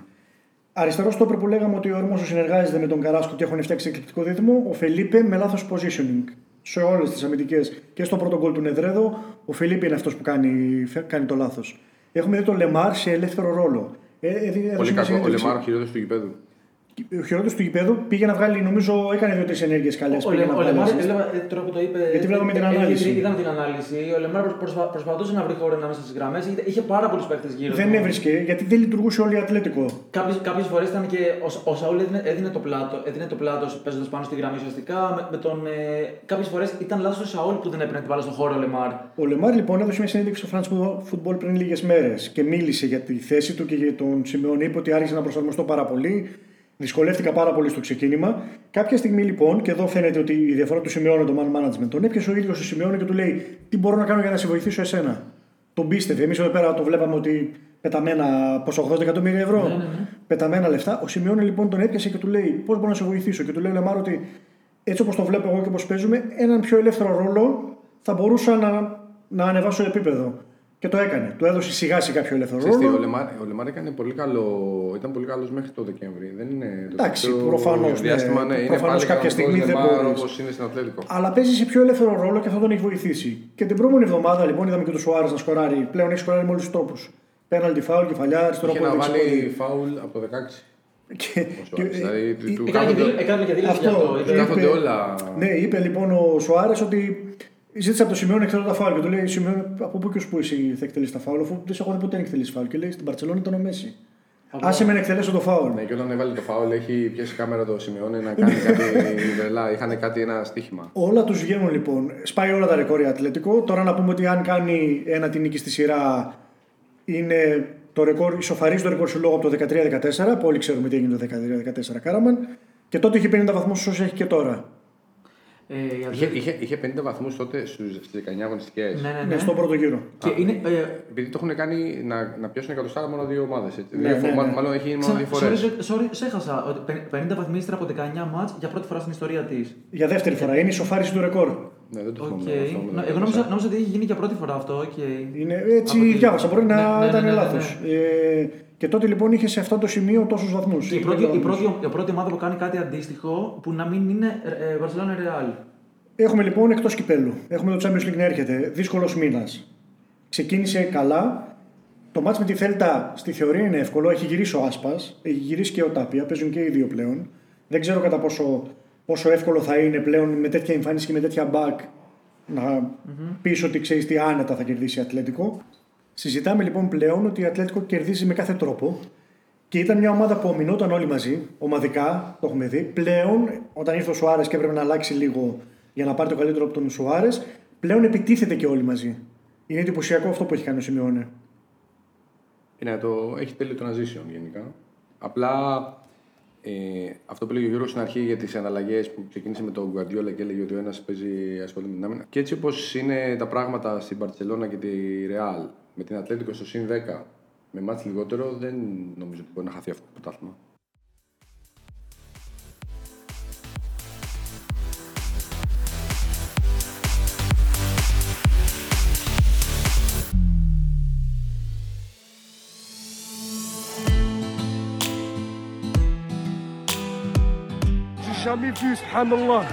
Αριστερό στόπερ που λέγαμε ότι ο Ερμόσο συνεργάζεται με τον Καράσκο και έχουν φτιάξει εκπληκτικό δίδυμο. Ο Φελίπε με λάθος positioning σε όλες τις αμυντικές και στο πρώτο γκολ του Νεδρέδο. Ο Φελίπε είναι αυτός που κάνει, κάνει το λάθος. Έχουμε δει τον Λεμάρ σε ελεύθερο ρόλο. Ε, ε, έδωσε Πολύ μια κακό. Ο συνέντευξη. Λεμάρο χειρότερο του γηπέδου. Ο χειρότερος του γηπέδου πήγε να βγάλει, νομίζω, έκανε δύο-τρεις ενέργειες καλές. Ο, Λε- ο Λεμάρ, έβλεπα, ε, τώρα που το είπε. Γιατί βλέπαμε την ε, ε, ανάλυση. ε, Είδαμε την ανάλυση. Ο Λεμάρ προσπα- προσπαθούσε να βρει χώρο ανάμεσα στις γραμμές. Είχε, είχε πάρα πολλούς παίχτες γύρω Δεν του. έβρισκε γιατί δεν λειτουργούσε όλη η Ατλέτικο. Κάποιες φορές ήταν και ο, ο Σαούλ έδινε, έδινε το πλάτος, έδινε το πλάτος παίζοντας πάνω στη γραμμή ουσιαστικά. Με, με τον, ε, Κάποιες φορές ήταν λάθος ο Σαούλ που δεν έπαιρνε την μπάλα στον χώρο ο Λεμάρ. Ο Λεμάρ λοιπόν έδωσε μια συνέντευξη στο France Football πριν λίγες μέρες και μίλησε για τη θέση του και για τον Σιμεόνε. Είπε ότι άρχισε να προσαρμοστώ πάρα πολύ. Δυσκολεύτηκα πάρα πολύ στο ξεκίνημα. Κάποια στιγμή λοιπόν, και εδώ φαίνεται ότι η διαφορά του Σιμεώνη το man management, τον έπιασε ο ίδιος ο Σιμεώνη και του λέει: Τι μπορώ να κάνω για να σε βοηθήσω εσένα; Τον πίστευε. Εμείς εδώ πέρα το βλέπαμε ότι πεταμένα πόσο 80 εκατομμύρια ευρώ. Πεταμένα λεφτά. Ο Σιμεώνη λοιπόν τον έπιασε και του λέει: Πώς μπορώ να σε βοηθήσω; Και του λέει ο Λεμάρ ότι έτσι όπως το βλέπω εγώ και όπως παίζουμε, έναν πιο ελεύθερο ρόλο θα μπορούσα να, να ανεβάσω επίπεδο. Και το έκανε. Του έδωσε σιγά σιγά πιο ελεύθερο Ξέρεις τι, ρόλο. ο Λεμάρ, ο Λεμάρ έκανε πολύ καλό, ήταν πολύ καλός μέχρι το Δεκέμβρη. Δεν είναι το Εντάξει, τελευταίο προφανώς, ναι. Διάστημα, ναι, είναι Προφανώς πάλι κάποια κανονικός στιγμή δεν Λεμάρ μπορείς. όπως είναι στην Ατλέτικο. Αλλά παίζει σε πιο ελεύθερο ρόλο και αυτό τον έχει βοηθήσει. Και την προηγούμενη εβδομάδα λοιπόν είδαμε και τον Σουάρες να σκοράρει. Πλέον έχει σκοράρει με όλους τους τρόπου. Πέναλτι φάουλ, κεφαλιά, αριστερό Είχε να πόδι, βάλει δεξί πόδι. φάουλ από το 16. Και- Ο Σουάρες, και- δηλαδή, του- ε, του ε, Έκανε και, κάθονται- δήλ- έκανε και δήλωση Αυτό. γι' αυτό. Του είπε- κάθονται είπε- όλα. Ναι, είπε λοιπόν ο Σουάρες ότι ζήτησε από το Σιμεώνη εκτελώ τα φάουλ. Και του λέει: Σιμεώνη, από πού και ως πού εσύ θα εκτελεί τα φάουλ, αφού δεν σε έχω δει ποτέ να εκτελεί φάουλ. Και λέει: Στην Παρσελόνη ήταν ο Μέση. Άσε με να εκτελέσω το φάουλ. Ναι, και όταν έβαλε το φάουλ, έχει πιέσει κάμερα το Σιμεώνε να κάνει κάτι τρελά. Είχαν κάτι ένα στοίχημα. Όλα τους βγαίνουν λοιπόν. Σπάει όλα τα ρεκόρια Ατλετικό. Τώρα να πούμε ότι αν κάνει ένα την νίκη στη σειρά είναι το ρεκόρ, ισοφαρίζει το ρεκόρ σου λόγω από το 13-14, που όλοι ξέρουμε τι έγινε το 13-14 Κάραμαν. Και τότε είχε 50 βαθμούς όσο έχει και τώρα. Ε, οι Είχε, Ατλέτικο- είχε, είχε 50 βαθμούς τότε στι 19 αγωνιστικές. Ναι, ναι, Ναι, ναι. στον πρώτο γύρο. Και είναι, ε, Επειδή το έχουν κάνει να, να πιάσουν εκατοστάρα μόνο δύο ομάδες. Ναι, ναι, ναι. Μάλλον έχει γίνει μόνο δύο Ξα- φορές. sorry, sorry, σε έχασα. ότι 50 βαθμοί ύστερα από 19 μάτς για πρώτη φορά στην ιστορία της. Για δεύτερη φορά. Είναι η ισοφάριση του ρεκόρ. Ναι, δεν το Οκ. θυμάμαι αυτό. με το Εγώ νόμιζα, 14. νόμιζα ότι είχε γίνει για πρώτη φορά αυτό. οκ. Είναι, έτσι Από τη- διάβασα, μπορεί να Ναι, ναι, ήταν ναι, ναι, λάθος. Ε, και τότε λοιπόν είχε σε αυτό το σημείο τόσους βαθμούς. Και η πρώτη, η, πρώτη, η πρώτη ομάδα που κάνει κάτι αντίστοιχο που να μην είναι ε, Barcelona Real. Έχουμε λοιπόν εκτός κυπέλου. Έχουμε το Champions League να έρχεται. Δύσκολος μήνας. Ξεκίνησε καλά. Το μάτς με τη Θέλτα στη θεωρία είναι εύκολο. Έχει γυρίσει ο Άσπας, έχει γυρίσει και ο Τάπια. Παίζουν και οι δύο πλέον. Δεν ξέρω κατά πόσο, πόσο εύκολο θα είναι πλέον με τέτοια εμφάνιση και με τέτοια back να πεις ότι ξέρεις τι άνετα θα κερδίσει η Ατλέτικο. Συζητάμε λοιπόν πλέον ότι η Ατλέτικο κερδίζει με κάθε τρόπο και ήταν μια ομάδα που ομινόταν όλοι μαζί, ομαδικά, το έχουμε δει. Πλέον, όταν ήρθε ο Σουάρες και έπρεπε να αλλάξει λίγο για να πάρει το καλύτερο από τον Σουάρες, πλέον επιτίθεται και όλοι μαζί. Είναι εντυπωσιακό αυτό που έχει κάνει ο Σιμεώνε. Ναι, το, έχει τέλειο των αναζήσεων γενικά. Απλά ε, αυτό που λέγει ο Γιώργος στην αρχή για τις αναλλαγέ που ξεκίνησε με τον Guardiola και έλεγε ότι ο ένας παίζει ασχολείται με την άμυνα. Και έτσι όπως είναι τα πράγματα στην Barcelona και τη Real με την Ατλέτικο στο συν 10 με μάτς λιγότερο, δεν νομίζω ότι μπορεί να χαθεί αυτό το πρωτάθλημα. J'ai jamais vu, subhanallah.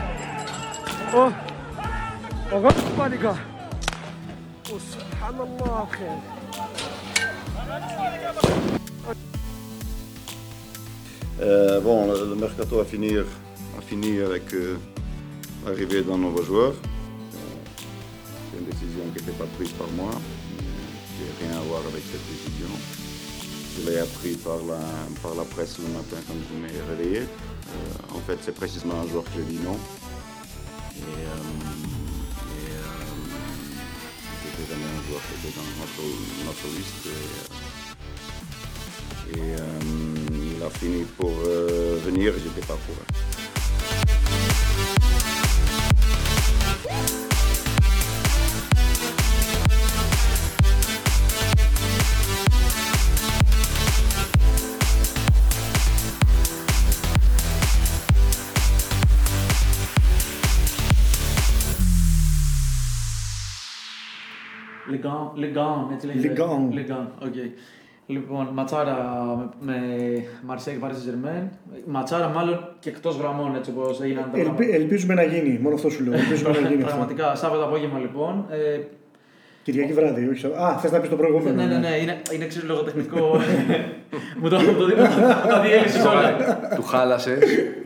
Oh, regarde pas les gars. Euh, bon, le, mercato a fini, avec euh, l'arrivée d'un nouveau joueur. Euh, C'est une décision qui n'était pas prise par moi, n'a rien à voir avec cette décision. Je l'ai appris par la, par la presse le matin quand je m'ai réveillé. Euh, en fait, c'est précisément un joueur que j'ai dit non. Et, euh, euh, jamais un joueur qui était dans notre, notre liste. Et, euh, et euh, il a fini pour euh, venir j'étais pas pour. Λιγκάν, Λιγκάν, έτσι λέγεται. Ligue 1. Λιγκάν, οκ. Λοιπόν, ματσάρα με Μαρσέκ Paris Saint-Germain. Ματσάρα μάλλον και εκτός γραμμών έτσι όπως έγιναν τα πράγματα. Ελπι, ελπίζουμε να γίνει, μόνο αυτό σου λέω. Ελπίζουμε να γίνει αυτό. Πραγματικά, Σάββατο απόγευμα λοιπόν. Ε, Κυριακή βράδυ, όχι. στο- Α, θες να πεις το προηγούμενο. ναι, ναι, ναι, είναι, είναι εξής λογοτεχνικό. Μου το, το, το, τα διέλυσες όλα. του χάλασες.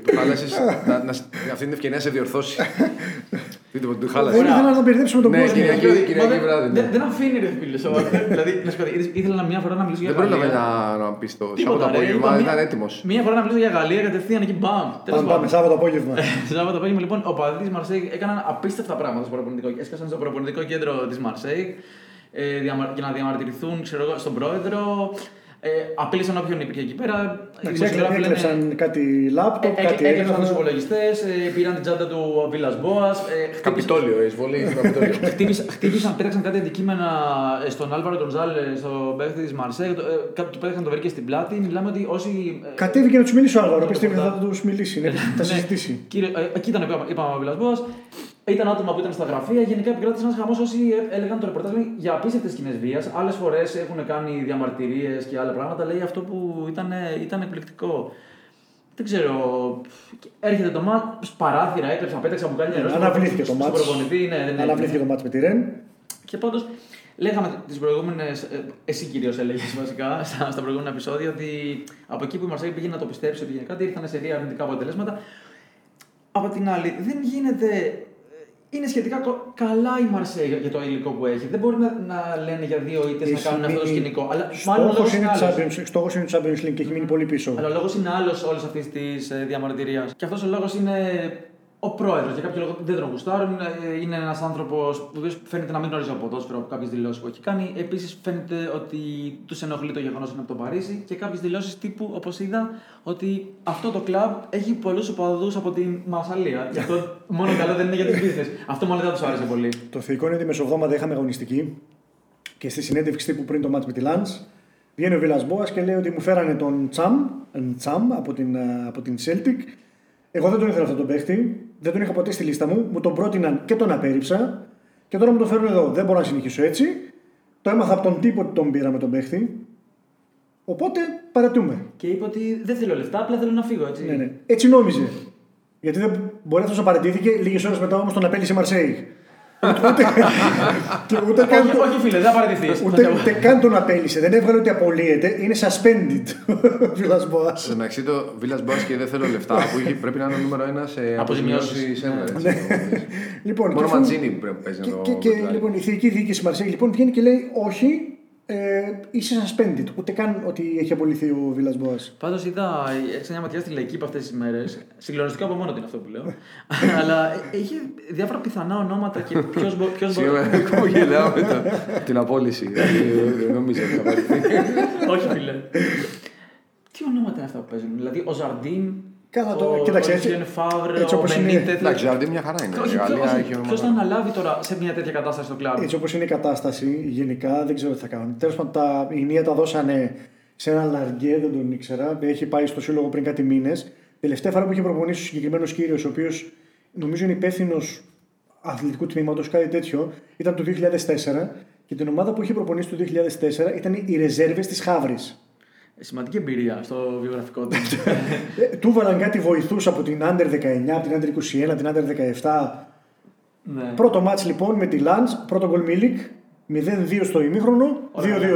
του χάλασες να, να, αυτή την ευκαιρία να σε διορθώσει. Δείτε που του χάλασε. Δεν ήθελα να τον μπερδέψουμε τον Ναι, κόσμο. Κυριακή. Μα Κυριακή δεν- βράδυ, ναι. δεν- Δεν αφήνει ρε φίλε. σοβαρά. Δηλαδή, να σου πω, ήθελα μια φορά να μιλήσω για Δεν πρόλαβε Γαλλία. να, να πεις το Τίποτα, Σάββατο ρε, απόγευμα, είπα, ήταν μία- έτοιμος. Μία φορά να μιλήσω για Γαλλία, κατευθείαν εκεί μπαμ. Τέλος Πάμε, πάντων. πάμε, Σάββατο απόγευμα. Σάββατο απόγευμα λοιπόν, ο παδί τη Μαρσέη έκαναν απίστευτα πράγματα στο προπονητικό. Έσκασαν στο προπονητικό κέντρο της Μαρσέη ε, διαμα- για να διαμαρτυρηθούν ξέρω εγώ, στον πρόεδρο. Ε, απείλησαν όποιον υπήρχε εκεί πέρα. Οι Εντάξει, δημοσιογράφοι λένε- Έκλεψαν κάτι λάπτοπ, Ε, κάτι ε, Έκλεψαν τους έγραφα. υπολογιστέ, πήραν την τσάντα του Βίλας Μπόας. Καπιτόλιο, εισβολή στο Καπιτόλιο. Χτύπησαν, χτύπησαν, πέταξαν κάτι αντικείμενα ε, στον Άλβαρο Γκονζάλε, στον παίχτη της Μαρσέη. Ε, Κάτι του πέταξαν το βρήκε στην πλάτη. Μιλάμε ότι όσοι. ε, Κατέβηκε να τους μιλήσει ο Άλβαρο. Πιστεύει Τίποτα. θα τους μιλήσει. ναι, Θα Ναι. συζητήσει. Κύριε, ε, εκεί ήταν, είπαμε, είπαμε ο Βιλασμπόα. Ήταν άτομα που ήταν στα γραφεία. Γενικά επικράτησε ένας χαμός όσοι ε, έλεγαν το ρεπορτάζ λέει, για απίστευτες σκηνές βίας. Άλλες φορές έχουν κάνει διαμαρτυρίες και άλλα πράγματα. Λέει αυτό που ήταν, ήταν εκπληκτικό. Δεν ξέρω. Έρχεται το μάτς, παράθυρα, έκλεψαν, πέταξαν μπουκάλια νερός. στο- Αναβλήθηκε το στον μάτς. προπονητή, ναι, ναι, ναι. Αναβλήθηκε το μάτς με τη Ρεν. Και πάντως, λέγαμε τις προηγούμενες. Εσύ κυρίως έλεγες βασικά στα, στα προηγούμενα επεισόδια ότι από εκεί που η Μαρσέη πήγε να το πιστέψει ότι γενικά ότι ήρθαν σε δύο αρνητικά αποτελέσματα. Από την άλλη, δεν γίνεται. Είναι σχετικά κο- καλά η Μαρσέη για το υλικό που έχει. Δεν μπορεί να, να λένε για δύο ήττες να Έχει κάνουν αυτό το μείνει- σκηνικό. Αλλά μάλλον ο Στόχος λόγος είναι, είναι της άλλος. Champions- στόχος είναι του Champions League και έχει μείνει πολύ πίσω. Αλλά ο λόγος είναι άλλος όλης αυτής της διαμαρτυρίας. Και αυτός ο λόγος είναι ο πρόεδρος για κάποιο λόγο δεν τον γουστάρουν. ε, Είναι ένας άνθρωπος που φαίνεται να μην γνωρίζει από ποδόσφαιρο από κάποιες δηλώσεις που έχει κάνει. Επίσης φαίνεται ότι τους ενοχλεί το γεγονός είναι από το Παρίσι και κάποιες δηλώσεις τύπου, όπως είδα, ότι αυτό το κλαμπ έχει πολλούς οπαδούς από τη Μασαλία. Γι' αυτό μόνο καλό δεν είναι για τι business. Αυτό μόνο δεν τους άρεσε πολύ. Το θεϊκό είναι ότι μεσοβδόμαδα είχαμε αγωνιστική και στη συνέντευξη τύπου πριν το μάτς με τη Λαντς βγαίνει ο Βίλας Μπόας και λέει ότι μου φέρανε τον Τσαμ, Τσαμ από, την, α, από την Celtic. Εγώ δεν τον ήθελα αυτόν τον παίχτη, δεν τον είχα ποτέ στη λίστα μου, μου τον πρότειναν και τον απέρριψα και τώρα μου τον φέρουν εδώ. Δεν μπορώ να συνεχίσω έτσι. Το έμαθα από τον τύπο ότι τον πήραμε τον παίχτη. Οπότε παρατούμε. Και είπε ότι δεν θέλω λεφτά, απλά θέλω να φύγω. Έτσι. Ναι, ναι. Έτσι νόμιζε. Γιατί δεν μπορεί αυτός να παρατήθηκε, λίγες ώρες μετά όμως τον απέλησε η Μαρσέη. Ούτε, και ούτε, καν, όχι, όχι, φίλε, δεν θα παραιτηθεί. ούτε, ούτε καν τον απέλησε. Δεν έβγαλε ότι απολύεται. Είναι suspended ο Βίλα Μποά. Στο μεταξύ το Βίλα Μπάσκετ και δεν θέλω λεφτά που είχε, πρέπει να είναι ο νούμερο ένα σε Αποζημιώσεις. αποζημιώσεις έμερε. Ναι. λοιπόν, Μόνο και αφού- Μαντζίνη πρέπει να παίζει Και, να το και, και, βγάλει. λοιπόν, η θεϊκή διοίκηση Μαρσέη λοιπόν βγαίνει και λέει: Όχι, ε, είσαι suspended. Ούτε καν ότι έχει απολυθεί ο Βίλας Μποάς. Πάντως είδα, έριξα μια ματιά στη λαϊκή αυτές τις μέρες. Συγκλονιστικό από μόνο του είναι αυτό που λέω. Αλλά ε, είχε διάφορα πιθανά ονόματα και ποιος μπορεί. Σίγουρα εγώ γελάω με το- την απόλυση. Δηλαδή, Δεν νομίζω ότι θα πάρει. Όχι, φίλε. Τι ονόματα είναι αυτά που παίζουν; Δηλαδή ο Ζαρντίν. Καλά, τώρα, ο, κοίταξε, ο έτσι- Ζιέν Φαύρ, έτσι ο όπως είναι. Μπενίτεθ. Εντάξει, Ζαρντίν μια χαρά είναι. Όχι, Η Γαλλία όχι, έχει ποιος θα ομάδα. αναλάβει τώρα σε μια τέτοια κατάσταση στο κλαμπ; Έτσι όπως είναι η κατάσταση, γενικά δεν ξέρω τι θα κάνουν. Τέλος πάντων, τα η Νία τα δώσανε σε ένα λαργκέ, δεν τον ήξερα. Έχει πάει στο σύλλογο πριν κάτι μήνες. Τελευταία φορά που είχε προπονήσει ο συγκεκριμένος κύριος, ο οποίος νομίζω είναι υπεύθυνος αθλητικού τμήματος, κάτι τέτοιο, ήταν το 2004. Και την ομάδα που είχε προπονήσει το 2004 ήταν οι ρεζέρβες της Χαύρη. Σημαντική εμπειρία στο βιογραφικό του. Ε, του βάλαν κάτι βοηθούς από την Under 19, από την Under 21, την Under 17. ναι. Πρώτο μάτς λοιπόν με τη Λαντς, πρώτο γκολ Μίλικ, 0-2 στο ημίχρονο,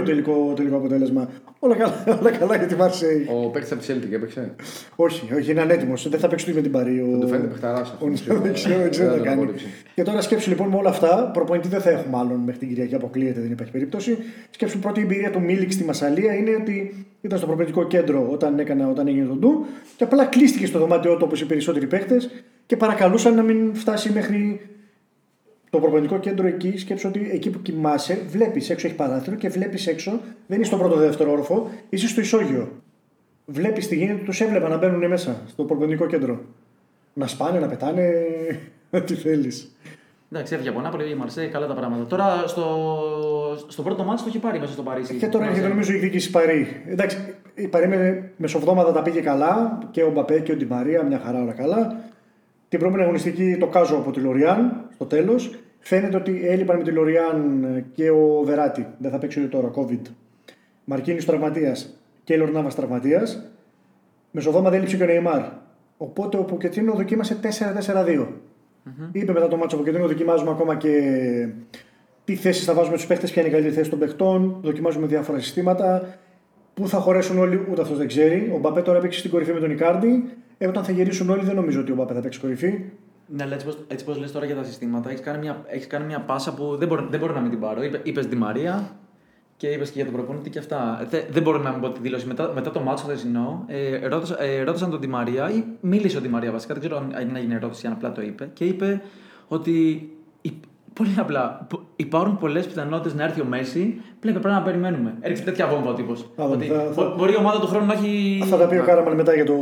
2-2 τελικό, τελικό αποτέλεσμα. Όλα καλά, όλα καλά για τη Μαρσέη. Ο παίκτης από τη Celtic έπαιξε; όχι, όχι, είναι ανέτοιμος. Δεν θα παίξει ούτε με την Παρή. Ο... Δεν του φαίνεται παιχταράς αυτός. ο- Δεν ξέρω, δεν ξέρω τι θα κάνει. Και τώρα σκέψου λοιπόν με όλα αυτά. Προπονητή δεν θα έχουμε άλλον μέχρι την Κυριακή, αποκλείεται, δεν υπάρχει περίπτωση. Σκέψου πρώτη εμπειρία του Μίλικ στη Μασαλία είναι ότι ήταν στο προπονητικό κέντρο όταν, έκανα, όταν έγινε το ντου και απλά κλείστηκε στο δωμάτιό του όπως οι περισσότεροι παίχτε και παρακαλούσαν να μην φτάσει μέχρι το προπονητικό κέντρο εκεί, σκέψου ότι εκεί που κοιμάσαι, βλέπεις έξω έχεις παράθυρο και βλέπεις έξω, δεν είσαι στο πρώτο δεύτερο όροφο, είσαι στο ισόγειο. Βλέπεις τι γίνεται, τους έβλεπα να μπαίνουν μέσα στο προπονητικό κέντρο. Να σπάνε, να πετάνε, ό,τι θέλεις. Εντάξει, έφυγε από Νάπολη η Μαρσέη, καλά τα πράγματα. Τώρα στο, στο πρώτο μάτσο το έχει πάρει μέσα στο Παρίσι. Και τώρα η έρχεται Μαρσέη. νομίζω η διοίκηση Παρή. Εντάξει, η Παρή με μεσοβδόμαδα τα πήγε καλά και ο Μπαπέ και ο Ντιμαρία, μια χαρά όλα καλά. Την προηγούμενη αγωνιστική το κάζω από τη Λοριάν στο τέλος. Φαίνεται ότι έλειπαν με τη Λοριάν και ο Βεράτη. Δεν θα παίξει ούτε τώρα, COVID. Μαρκίνη τραυματίας και Λορνάβας τραυματίας. Μεσοβδόμαδα έλειψε και ο Νεϊμάρ. Οπότε ο Ποκετίνο δοκίμασε 4-4-2. Είπε μετά το μάτσο ο Ποκετίνο δοκιμάζουμε ακόμα και τι θέσεις θα βάζουμε στους παίχτε, ποια είναι η καλύτερη θέση των παιχτών. Δοκιμάζουμε διάφορα συστήματα. Πού θα χωρέσουν όλοι, ούτε αυτός δεν ξέρει. Ο Μπαπέ τώρα παίξει στην κορυφή με τον Ικάρντι. Ε, όταν θα γυρίσουν όλοι, δεν νομίζω ότι ο Μπαπέ θα παίξει κορυφή. Ναι, αλλά έτσι πως, έτσι πως λες τώρα για τα συστήματα, έχεις κάνει μια, έχεις κάνει μια πάσα που δεν μπορώ, δεν μπορώ να μην την πάρω. Είπε, είπες Τη Μαρία και είπες και για τον προπονητή και αυτά. Δε, δεν μπορώ να μην πω τη δήλωση. Μετά, μετά το μάτσο χθεσινό, ε, ρώτησα, ε, ρώτησαν τον Τη Μαρία ή μίλησε ο Τη Μαρία βασικά, δεν ξέρω αν έγινε ερώτηση αν απλά το είπε. Και είπε ότι υ- πολύ απλά πο- υπάρχουν πολλές πιθανότητες να έρθει ο Μέση. Πλέον πρέπει να περιμένουμε. Έριξε τέτοια βόμβα ο τύπος. δούμε, Ότι θα- θα- μπο- μπορεί η ομάδα του χρόνου να έχει. Θα τα πει ο Κάραμαν μετά για το,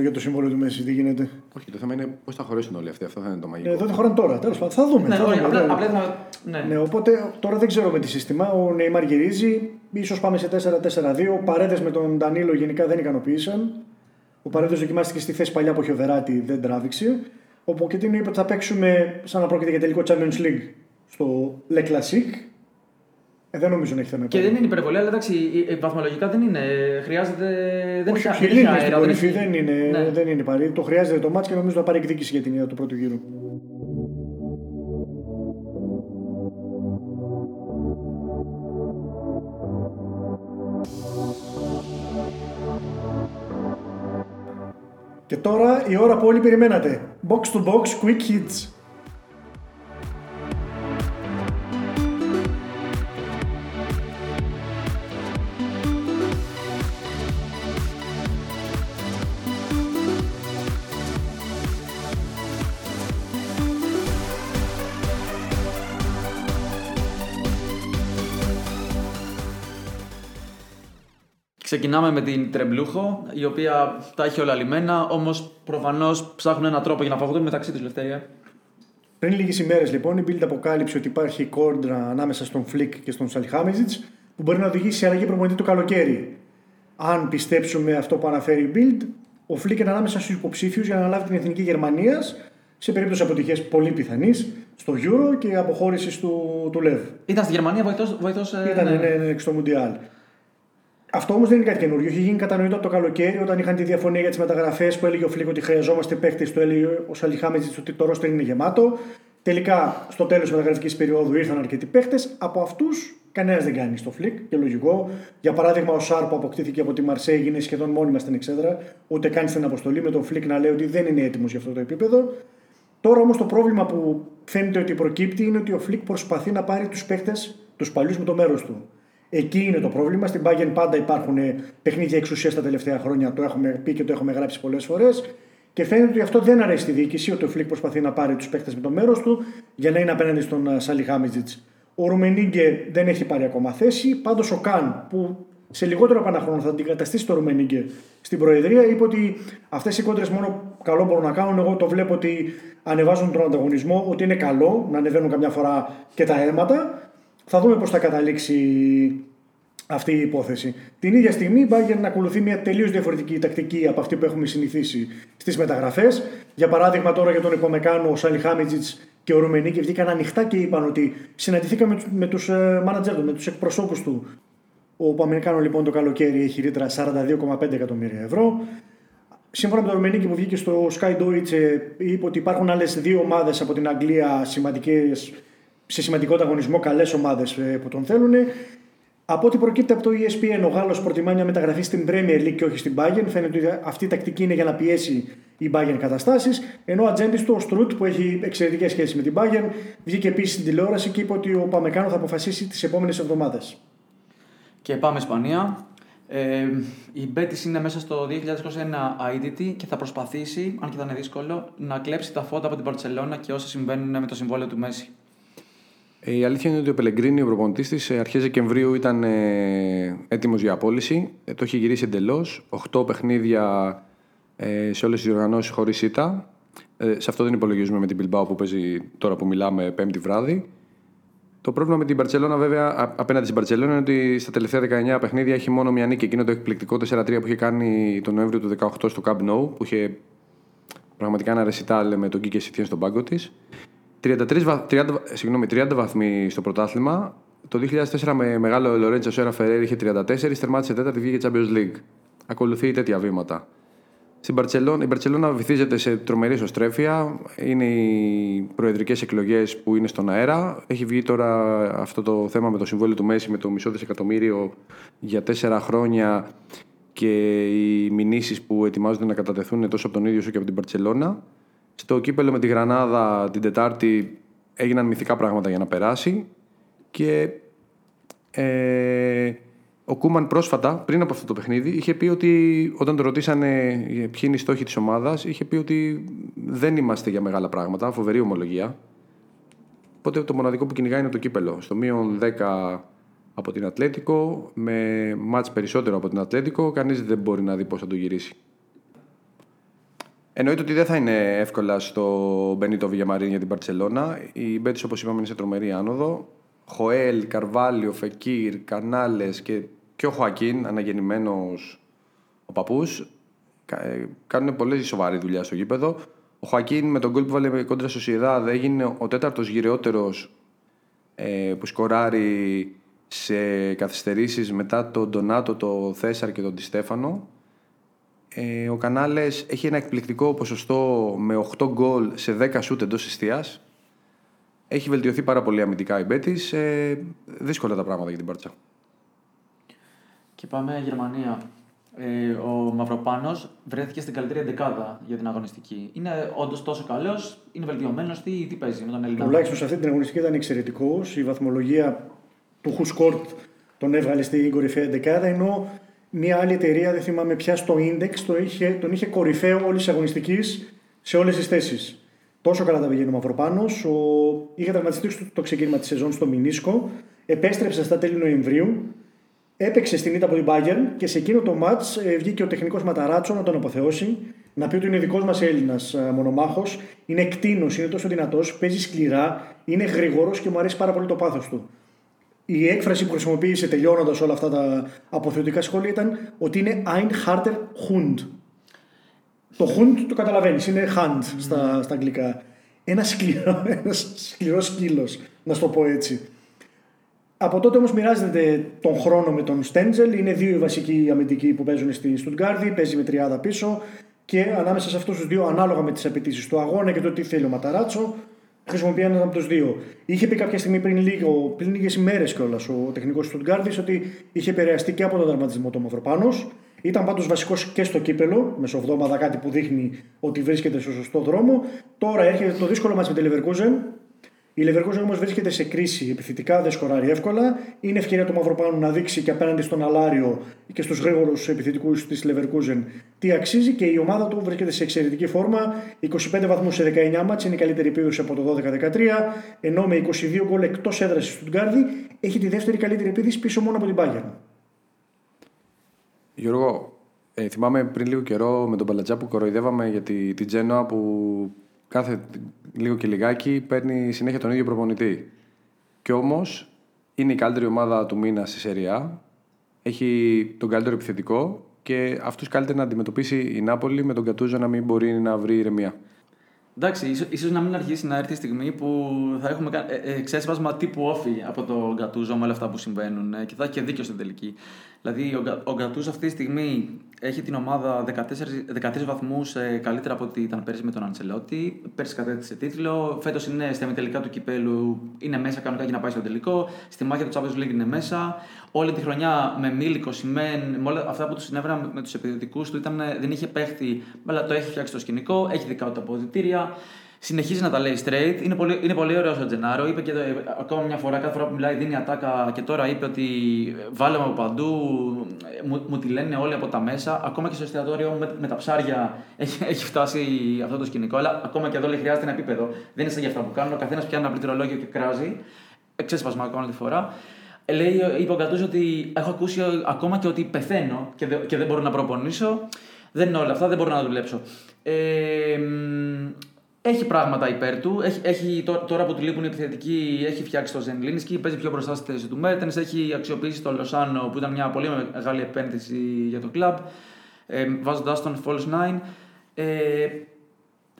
για το συμβόλαιο του Μέση, τι γίνεται. Όχι, το θέμα είναι πώς θα χωρέσουν όλοι αυτοί. Αυτό θα είναι το μαγικό. Ε, δεν χωράνε τώρα, τέλος πάντων. Θα δούμε. Ναι, θα όχι, δούμε, απλά, ναι. απλά θα. Ναι. Ναι, οπότε τώρα δεν ξέρω με τι σύστημα. Ο Νεϊμάρ γυρίζει. ίσως πάμε σε 4-4-2. Ο Παρέδε με τον Ντανίλο γενικά δεν ικανοποίησαν. Ο Παρέδε δοκιμάστηκε στη θέση παλιά που είχε ο Βεράτη, δεν τράβηξε. Ο Ποκετίνο είπε ότι θα παίξουμε σαν να πρόκειται για τελικό Champions League στο Le Classique. Ε, δεν νομίζω να έχει θέμα. Και δεν είναι υπερβολή, αλλά εντάξει, η- η- βαθμολογικά δεν είναι. Χρειάζεται. Δεν όχι, έχει- όχι, δεν η έχει Λίλη στην αέρα, κορυφή έχει- δεν είναι, Ναι. δεν είναι παρή. Το χρειάζεται το μάτς και νομίζω να πάρει εκδίκηση για την ιδέα του πρώτου γύρου. Και τώρα η ώρα που όλοι περιμένατε. Box to box quick hits. Ξεκινάμε με την τρεμπλούχο, η οποία τα έχει όλα λυμένα, όμως προφανώς ψάχνουν έναν τρόπο για να φαγωθούν μεταξύ τους, Λευτέρη. Πριν λίγες ημέρες λοιπόν, η Bild αποκάλυψε ότι υπάρχει κόντρα ανάμεσα στον Φλικ και στον Σαλιχάμιτζιτ που μπορεί να οδηγήσει σε αλλαγή προπονητή το καλοκαίρι. Αν πιστέψουμε αυτό που αναφέρει η Bild, ο Φλικ είναι ανάμεσα στους υποψήφιους για να αναλάβει την εθνική Γερμανίας σε περίπτωση αποτυχίας πολύ πιθανής στο Euro και αποχώρησης του, του Λεβ. Ήταν στη Γερμανία βοηθός. Ήταν ναι. Ναι, ναι, στο Μουντιάλ. Αυτό όμως δεν είναι κάτι καινούριο. Είχε γίνει κατανοητό από το καλοκαίρι όταν είχαν τη διαφωνία για τις μεταγραφές που έλεγε ο Φλικ ότι χρειαζόμαστε παίχτες. Το έλεγε ο Σαλιχάμιτζιτς ότι το ρόστερ είναι γεμάτο. Τελικά, στο τέλος της μεταγραφικής περίοδου ήρθαν αρκετοί παίχτες. Από αυτούς, κανένας δεν κάνει στο Φλικ και λογικό. Για παράδειγμα, ο Σάρ που αποκτήθηκε από τη Μαρσέη είναι σχεδόν μόνιμα στην εξέδρα. Ούτε καν στην αποστολή με τον Φλικ να λέει ότι δεν είναι έτοιμος για αυτό το επίπεδο. Τώρα όμως το πρόβλημα που φαίνεται ότι προκύπτει είναι ότι ο Φλικ προσπαθεί να πάρει τους παίχτες, τους παλιούς με το μέρος του. Εκεί είναι το πρόβλημα. Στην Bayern πάντα υπάρχουν παιχνίδια εξουσίας τα τελευταία χρόνια. Το έχουμε πει και το έχουμε γράψει πολλές φορές. Και φαίνεται ότι αυτό δεν αρέσει στη διοίκηση, ότι ο Φλικ προσπαθεί να πάρει τους παίχτες με το μέρος του για να είναι απέναντι στον Σαλιχάμιτζιτς. Ο Ρουμενίγκε δεν έχει πάρει ακόμα θέση. Πάντως ο Καν, που σε λιγότερο από ένα χρόνο θα αντικαταστήσει το Ρουμενίγκε στην Προεδρία, είπε ότι αυτές οι κόντρες μόνο καλό μπορούν να κάνουν. Εγώ το βλέπω ότι ανεβάζουν τον ανταγωνισμό, ότι είναι καλό να ανεβαίνουν καμιά φορά και τα αίματα. Θα δούμε πώς θα καταλήξει αυτή η υπόθεση. Την ίδια στιγμή η Bayern να ακολουθεί μια τελείως διαφορετική τακτική από αυτή που έχουμε συνηθίσει στις μεταγραφές. Για παράδειγμα, τώρα για τον Υπομεκάνο, ο Σάλι Χάμιτζιτ και ο Ρουμενίκη βγήκαν ανοιχτά και είπαν ότι συναντηθήκαμε με τους μάνατζερ τους, με τους εκπροσώπους του. Ο Παμενικάνο λοιπόν το καλοκαίρι έχει ρήτρα 42,5 εκατομμύρια ευρώ. Σύμφωνα με τον Ρουμενίκη που βγήκε στο Sky Deutsche, είπε ότι υπάρχουν άλλες δύο ομάδες από την Αγγλία σημαντικές, σε σημαντικό ανταγωνισμό, καλές ομάδες ε, που τον θέλουν. Από ό,τι προκύπτει από το ESPN, ο Γάλλος προτιμά μια μεταγραφή στην Premier League και όχι στην Bayern. Φαίνεται ότι αυτή η τακτική είναι για να πιέσει η Bayern καταστάσεις. Ενώ ο ατζέντης του, ο Στρουτ, που έχει εξαιρετικές σχέσεις με την Bayern, βγήκε επίσης στην τηλεόραση και είπε ότι ο Παμεκάνο θα αποφασίσει τις επόμενες εβδομάδες. Και πάμε Ισπανία. Ε, η Μπέτη είναι μέσα στο 2021 IDT και θα προσπαθήσει, αν και θα είναι δύσκολο, να κλέψει τα φώτα από την Παρσελώνα και όσα συμβαίνουν με το συμβόλαιο του Μέση. Ε, η αλήθεια είναι ότι ο Πελεγκρίνη, ο προπονητής της, αρχές Δεκεμβρίου ήταν ε, έτοιμος για απόλυση. Ε, το έχει γυρίσει εντελώς. 8 παιχνίδια ε, σε όλες τις διοργανώσει χωρίς ήττα. Ε, σε αυτό δεν υπολογίζουμε με την Bilbao που παίζει τώρα που μιλάμε πέμπτη βράδυ. Το πρόβλημα με την Παρσελόνα, βέβαια, απέναντι στην Παρσελόνα είναι ότι στα τελευταία 19 παιχνίδια έχει μόνο μια νίκη. Εκείνο το εκπληκτικό 4-3 που είχε κάνει τον Νοέμβριο του 2018 στο Camp Nou, που είχε πραγματικά ένα ρεσιτάλ με τον Κίκε Σιτιέν στον πάγκο της. 33, 30, συγγνώμη, 30 βαθμοί στο πρωτάθλημα. Το 2004 με μεγάλο Λορέντσα Σέρα Φεραίρ είχε 34, τερμάτισε τέταρτη, βγήκε Champions League. Ακολουθεί τέτοια βήματα. Στην Μπαρτσελώνα, η Μπαρσελόνα βυθίζεται σε τρομερή ισοστρέφεια. Είναι οι προεδρικές εκλογές που είναι στον αέρα. Έχει βγει τώρα αυτό το θέμα με το συμβόλαιο του Μέση με το μισό δισεκατομμύριο για τέσσερα χρόνια και οι μηνύσεις που ετοιμάζονται να κατατεθούν τόσο από τον ίδιο όσο και από την Μπαρσελόνα. Στο κύπελο με τη Γρανάδα την Τετάρτη έγιναν μυθικά πράγματα για να περάσει και ε, ο Κούμαν πρόσφατα, πριν από αυτό το παιχνίδι, είχε πει ότι όταν το ρωτήσανε ποιοι είναι οι στόχοι της ομάδας, είχε πει ότι δεν είμαστε για μεγάλα πράγματα, φοβερή ομολογία. Οπότε το μοναδικό που κυνηγάει είναι το κύπελο. Στο μείον 10 από την Ατλέτικο, με μάτς περισσότερο από την Ατλέτικο, κανείς δεν μπορεί να δει πώς θα το γυρίσει. Εννοείται ότι δεν θα είναι εύκολα στο Μπενίτο Βηγιαμαρίν για την Παρσελώνα. Η Μπέτης, όπως είπαμε, είναι σε τρομερή άνοδο. Χοέλ, Καρβάλιο, Φεκύρ, Κανάλες και, και ο Χωακίν, αναγεννημένος ο παππούς, ε, κάνουν πολύ σοβαρή δουλειά στο γήπεδο. Ο Χωακίν με τον γκολ που βάλε κόντρα στο Σιεδάδ έγινε ο τέταρτος γυρεότερος ε, που σκοράρει σε καθυστερήσεις μετά τον Ντονάτο, τον Θέσαρ και τον Τιστέφανο. Ε, ο Κανάλες έχει ένα εκπληκτικό ποσοστό με 8 γκολ σε 10 σούτ εντός εστίας. Έχει βελτιωθεί πάρα πολύ αμυντικά η Μπέτης. Ε, δύσκολα τα πράγματα για την Μπάρτσα. Και πάμε Γερμανία. Ε, ο Μαυροπάνος βρέθηκε στην καλύτερη δεκάδα για την αγωνιστική. Είναι όντως τόσο καλός, είναι βελτιωμένος, τι, τι παίζει με τον Έλληνα. Τουλάχιστον σε αυτή την αγωνιστική ήταν εξαιρετικός. Η βαθμολογία του Χουσκόρτ τον έβγαλε στην κορυφαία δεκάδα, ενώ μια άλλη εταιρεία, δεν θυμάμαι πια, στο Index τον είχε, τον είχε κορυφαίο όλης της αγωνιστικής σε όλες τις θέσεις. Τόσο καλά τα πηγαίνει ο Μαυροπάνος. Ο... Είχε τραυματιστεί το ξεκίνημα της σεζόν στο Μινίσκο. Επέστρεψε στα τέλη Νοεμβρίου Έπαιξε στην ήττα από την Bayern και σε εκείνο το match ε, βγήκε ο τεχνικός Ματαράτσο να τον αποθεώσει, να πει ότι είναι δικός μας Έλληνας μονομάχος, είναι εκτείνο, είναι τόσο δυνατός, παίζει σκληρά, είναι γρήγορο και μου αρέσει πάρα πολύ το πάθος του. Η έκφραση που χρησιμοποίησε τελειώνοντας όλα αυτά τα αποθεωτικά σχόλια ήταν ότι είναι ein harter Hund. Το Hund το καταλαβαίνεις, είναι Hand στα, στα αγγλικά. Ένα σκληρό, ένας σκληρός σκύλος, να σου το πω έτσι. Από τότε όμως μοιράζεται τον χρόνο με τον Στέντζελ. Είναι δύο οι βασικοί αμυντικοί που παίζουν στη Στουτγκάρδη. Παίζει με τριάδα πίσω. Και ανάμεσα σε αυτούς τους δύο, ανάλογα με τις απαιτήσεις του αγώνα και το τι θέλει ο Ματαράτσο, χρησιμοποιεί έναν από τους δύο. Είχε πει κάποια στιγμή πριν, λίγο, πριν λίγες ημέρες κιόλας ο τεχνικός του Στουτγκάρδη ότι είχε επηρεαστεί και από τον δραματισμό του Μαυροπάνος. Ήταν πάντως βασικός και στο κύπελο, μεσοβδόμαδα κάτι που δείχνει ότι βρίσκεται στο σωστό δρόμο. Τώρα έρχεται το δύσκολο μα με τη Leverkusen, η Leverkusen όμως βρίσκεται σε κρίση επιθετικά, δεν σκοράρει εύκολα. Είναι ευκαιρία του Μαυροπάνου να δείξει και απέναντι στον Αλάριο και στους γρήγορους επιθετικούς της Leverkusen τι αξίζει και η ομάδα του βρίσκεται σε εξαιρετική φόρμα. 25 βαθμούς σε 19 μάτς, είναι η καλύτερη επίδοση από το 12-13, ενώ με 22 γκολ εκτός έδρα στη Στουτγκάρδη έχει τη δεύτερη καλύτερη επίδυση πίσω μόνο από την Bayern. Γιώργο, ε, θυμάμαι πριν λίγο καιρό με τον Παλατζά που κοροϊδεύαμε για τη, την Τζένοα που κάθε λίγο και λιγάκι παίρνει συνέχεια τον ίδιο προπονητή. Και όμως είναι η καλύτερη ομάδα του μήνα στη Σεριά. Έχει τον καλύτερο επιθετικό και αυτούς καλύτερα να αντιμετωπίσει η Νάπολη με τον Κατούζο να μην μπορεί να βρει ηρεμία. Εντάξει, ίσως ίσως να μην αρχίσει να έρθει η στιγμή που θα έχουμε ε, ε, ξέσπασμα τύπου όφη από τον Γκατούζο με όλα αυτά που συμβαίνουν ε, και θα έχει και δίκιο στην τελική. Δηλαδή, ο, ο Γκατούζο αυτή τη στιγμή έχει την ομάδα 14, 13 βαθμούς καλύτερα από ό,τι ήταν πέρσι με τον Αντσελότη. Πέρσι κατέθεσε τίτλο. Φέτος είναι στα τελικά του κυπέλου, είναι μέσα κανονικά για να πάει στο τελικό. Στη μάχη του Champions League είναι μέσα. Όλη τη χρονιά με Μίλικο, Σιμέν, με όλα αυτά που τους συνέβαιναν με τους επιθετικού του, ήταν, δεν είχε παίχτη, αλλά το έχει φτιάξει το σκηνικό, έχει δικά του αποδητήρια. Συνεχίζει να τα λέει straight. Είναι πολύ, είναι πολύ ωραίος ο Τζενάρο. Είπε και το, ακόμα μια φορά, κάθε φορά που μιλάει, δίνει ατάκα και τώρα είπε ότι βάλαμε από παντού. Μου, μου τη λένε όλοι από τα μέσα. Ακόμα και στο εστιατόριο με, με τα ψάρια έχει, έχει φτάσει αυτό το σκηνικό. Αλλά ακόμα και εδώ λέει χρειάζεται ένα επίπεδο. Δεν είναι σαν για αυτά που κάνουν. Ο καθένας πιάνει ένα πληκτρολόγιο και κράζει. Εξέσπασμα ακόμα τη φορά. Λέει, είπε ο ότι έχω ακούσει ακόμα και ότι πεθαίνω και, δε, και δεν μπορώ να προπονήσω. Δεν είναι όλα αυτά, δεν μπορώ να δουλέψω. Ε, έχει πράγματα υπέρ του. Έχει, έχει, τώρα που του λείπουν οι επιθετικοί, έχει φτιάξει το Ζενλίνσκι, παίζει πιο μπροστά στη θέση του Μέρτενς. Έχει αξιοποιήσει το Λοσάνο που ήταν μια πολύ μεγάλη επένδυση για το κλαμπ, ε, βάζοντα τον False 9. Ε,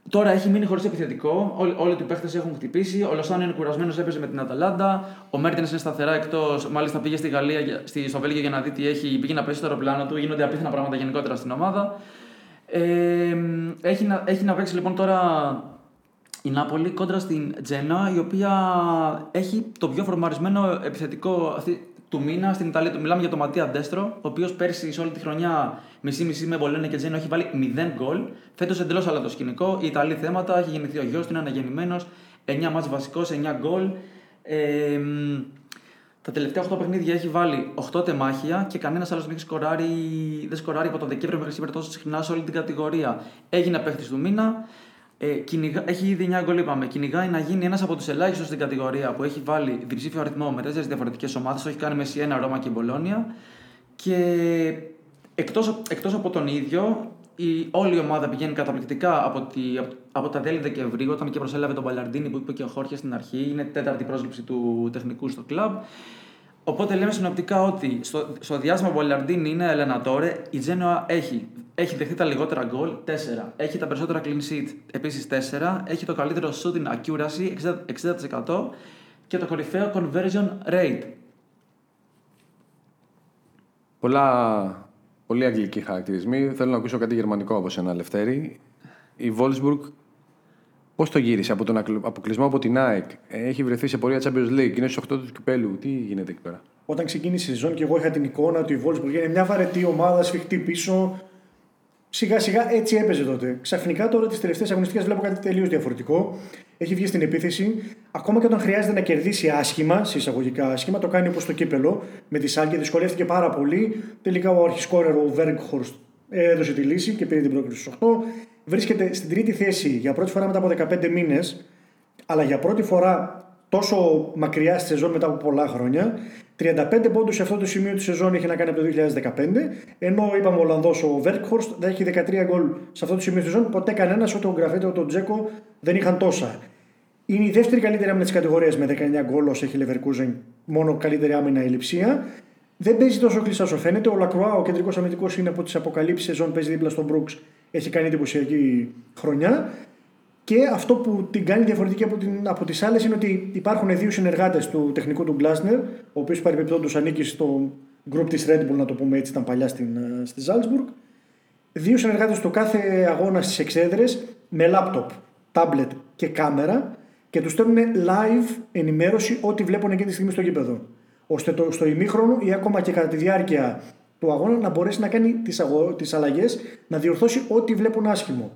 Τώρα έχει μείνει χωρίς επιθετικό. Όλοι, όλοι οι παίχτες έχουν χτυπήσει. Ο Λοσάνο είναι κουρασμένος, έπαιζε με την Αταλάντα. Ο Μέρτενς είναι σταθερά εκτός. Μάλιστα πήγε στη Γαλλία, στη, στο Βέλγιο για να δει τι έχει. Πήγε να πέσει στο αεροπλάνο του. Γίνονται απίθανα πράγματα γενικότερα στην ομάδα. Ε, έχει, να, έχει να παίξει λοιπόν τώρα η Νάπολη κόντρα στην Τζένα, η οποία έχει το πιο φορμαρισμένο επιθετικό αυτή, του μήνα στην Ιταλία. Μιλάμε για τον Ματία Ντέστρο, ο οποίος πέρσι σε όλη τη χρονιά μισή-μισή με Μπολένε και Τζένα έχει βάλει 0 γκολ. Φέτος εντελώς άλλο το σκηνικό. Η Ιταλία θέματα, έχει γεννηθεί ο γιος του, είναι αναγεννημένος. 9 μάτς βασικός, 9 γκολ. Ε, τα τελευταία 8 παιχνίδια έχει βάλει 8 τεμάχια και κανένας άλλος δεν έχει σκοράρει, δεν σκοράρει από τον Δεκέμβριο μέχρι σήμερα τόσο συχνά σε όλη την κατηγορία. Έγινε παίχτης του μήνα. Ε, κυνηγά, έχει ήδη 9 γκολ, είπαμε. Κυνηγάει να γίνει ένας από τους ελάχιστους στην κατηγορία που έχει βάλει διψήφιο αριθμό με τέσσερις διαφορετικές ομάδες. Το έχει κάνει με Σιένα, Ρώμα και Μπολόνια. Και εκτός εκτός από τον ίδιο, η, όλη η ομάδα πηγαίνει καταπληκτικά από, τη, από, τα τέλη Δεκεμβρίου, όταν και προσέλαβε τον Παλαρντίνη που είπε και ο Χόρχες στην αρχή. Είναι τέταρτη πρόσληψη του τεχνικού στο κλαμπ. Οπότε λέμε συνοπτικά ότι στο, στο διάστημα που ο Παλαρντίνη είναι ελενατόρε, η Τζένοα έχει έχει δεχτεί τα λιγότερα γκολ, 4. Έχει τα περισσότερα clean sheet, επίσης 4. Έχει το καλύτερο shooting accuracy, 60%, 60% και το κορυφαίο conversion rate. Πολλά, πολύ αγγλικοί χαρακτηρισμοί. Θέλω να ακούσω κάτι γερμανικό από ένα Λευτέρη. Η Wolfsburg Πώς το γύρισε από τον αποκλεισμό από την ΑΕΚ, έχει βρεθεί σε πορεία Champions League, είναι στους 8 του κυπέλου. Τι γίνεται εκεί πέρα; Όταν ξεκίνησε η σεζόν και εγώ είχα την εικόνα ότι η Wolfsburg είναι μια βαρετή ομάδα, σφιχτή πίσω, Σιγά σιγά έτσι έπαιζε τότε. Ξαφνικά τώρα τις τελευταίες αγωνιστικές βλέπω κάτι τελείως διαφορετικό. Έχει βγει στην επίθεση. Ακόμα και όταν χρειάζεται να κερδίσει άσχημα, σε εισαγωγικά άσχημα, το κάνει όπως το κύπελο με τη Σάλκη. Δυσκολεύτηκε πάρα πολύ. Τελικά ο αρχισκόρερο ο Βέργκχορστ έδωσε τη λύση και πήρε την πρόκληση στους 8. Βρίσκεται στην τρίτη θέση για πρώτη φορά μετά από 15 μήνες, αλλά για πρώτη φορά τόσο μακριά στη σεζόν μετά από πολλά χρόνια. 35 πόντους σε αυτό το σημείο της σεζόν είχε να κάνει από το 2015. Ενώ είπαμε ο Ολλανδός ο Βέρκχορστ δεν έχει 13 γκολ σε αυτό το σημείο της σεζόν. Ποτέ κανένας, ούτε ο Γκραφέτε ούτε ο Τζέκο δεν είχαν τόσα. Είναι η δεύτερη καλύτερη άμυνα της κατηγορίας με 19 γκολ όσο έχει η Leverkusen. Μόνο καλύτερη άμυνα η Λιψία. Δεν παίζει τόσο κλειστά όσο φαίνεται. Ο Λακρουά, ο κεντρικός αμυντικός, είναι από τις αποκαλύψεις σεζόν, παίζει δίπλα στον Brooks. Έχει κάνει εντυπωσιακή χρονιά. Και αυτό που την κάνει διαφορετική από, την, από τις άλλες είναι ότι υπάρχουν δύο συνεργάτες του τεχνικού του Γκλάσνερ, ο οποίος παρεμπιπτόντως ανήκει στο group της Red Bull, να το πούμε έτσι, ήταν παλιά στην, ε, στη Salzburg. Δύο συνεργάτες του κάθε αγώνα στις εξέδρες με laptop, tablet και κάμερα και τους στέλνουν live ενημέρωση ό,τι βλέπουν εκείνη τη στιγμή στο γήπεδο. Ώστε το, στο ημίχρονο ή ακόμα και κατά τη διάρκεια του αγώνα να μπορέσει να κάνει τις τις αλλαγές, να διορθώσει ό,τι βλέπουν άσχημο.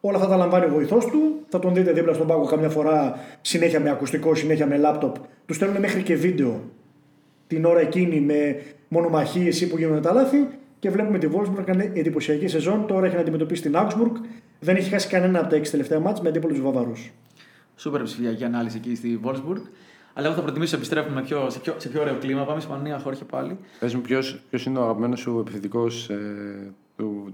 Όλα αυτά τα λαμβάνει ο βοηθός του. Θα τον δείτε δίπλα στον πάγκο καμιά φορά συνέχεια με ακουστικό, συνέχεια με λάπτοπ. Τους στέλνουν μέχρι και βίντεο την ώρα εκείνη με μονομαχίε ή που γίνονται τα λάθη. Και βλέπουμε τη Wolfsburg να κάνει εντυπωσιακή σεζόν. Τώρα έχει να αντιμετωπίσει την Augsburg. Δεν έχει χάσει κανένα από τα έξι τελευταία μάτια με αντίπολου Βαβαρούς. Σούπερ ψηφιακή ανάλυση εκεί στη Wolfsburg. Αλλά εγώ θα προτιμήσω να επιστρέφουμε πιο, σε, πιο, σε πιο ωραίο κλίμα. Πάμε Ισπανία, χώρια πάλι. Πες μου ποιο είναι ο αγαπημένος σου επιθετικός ε,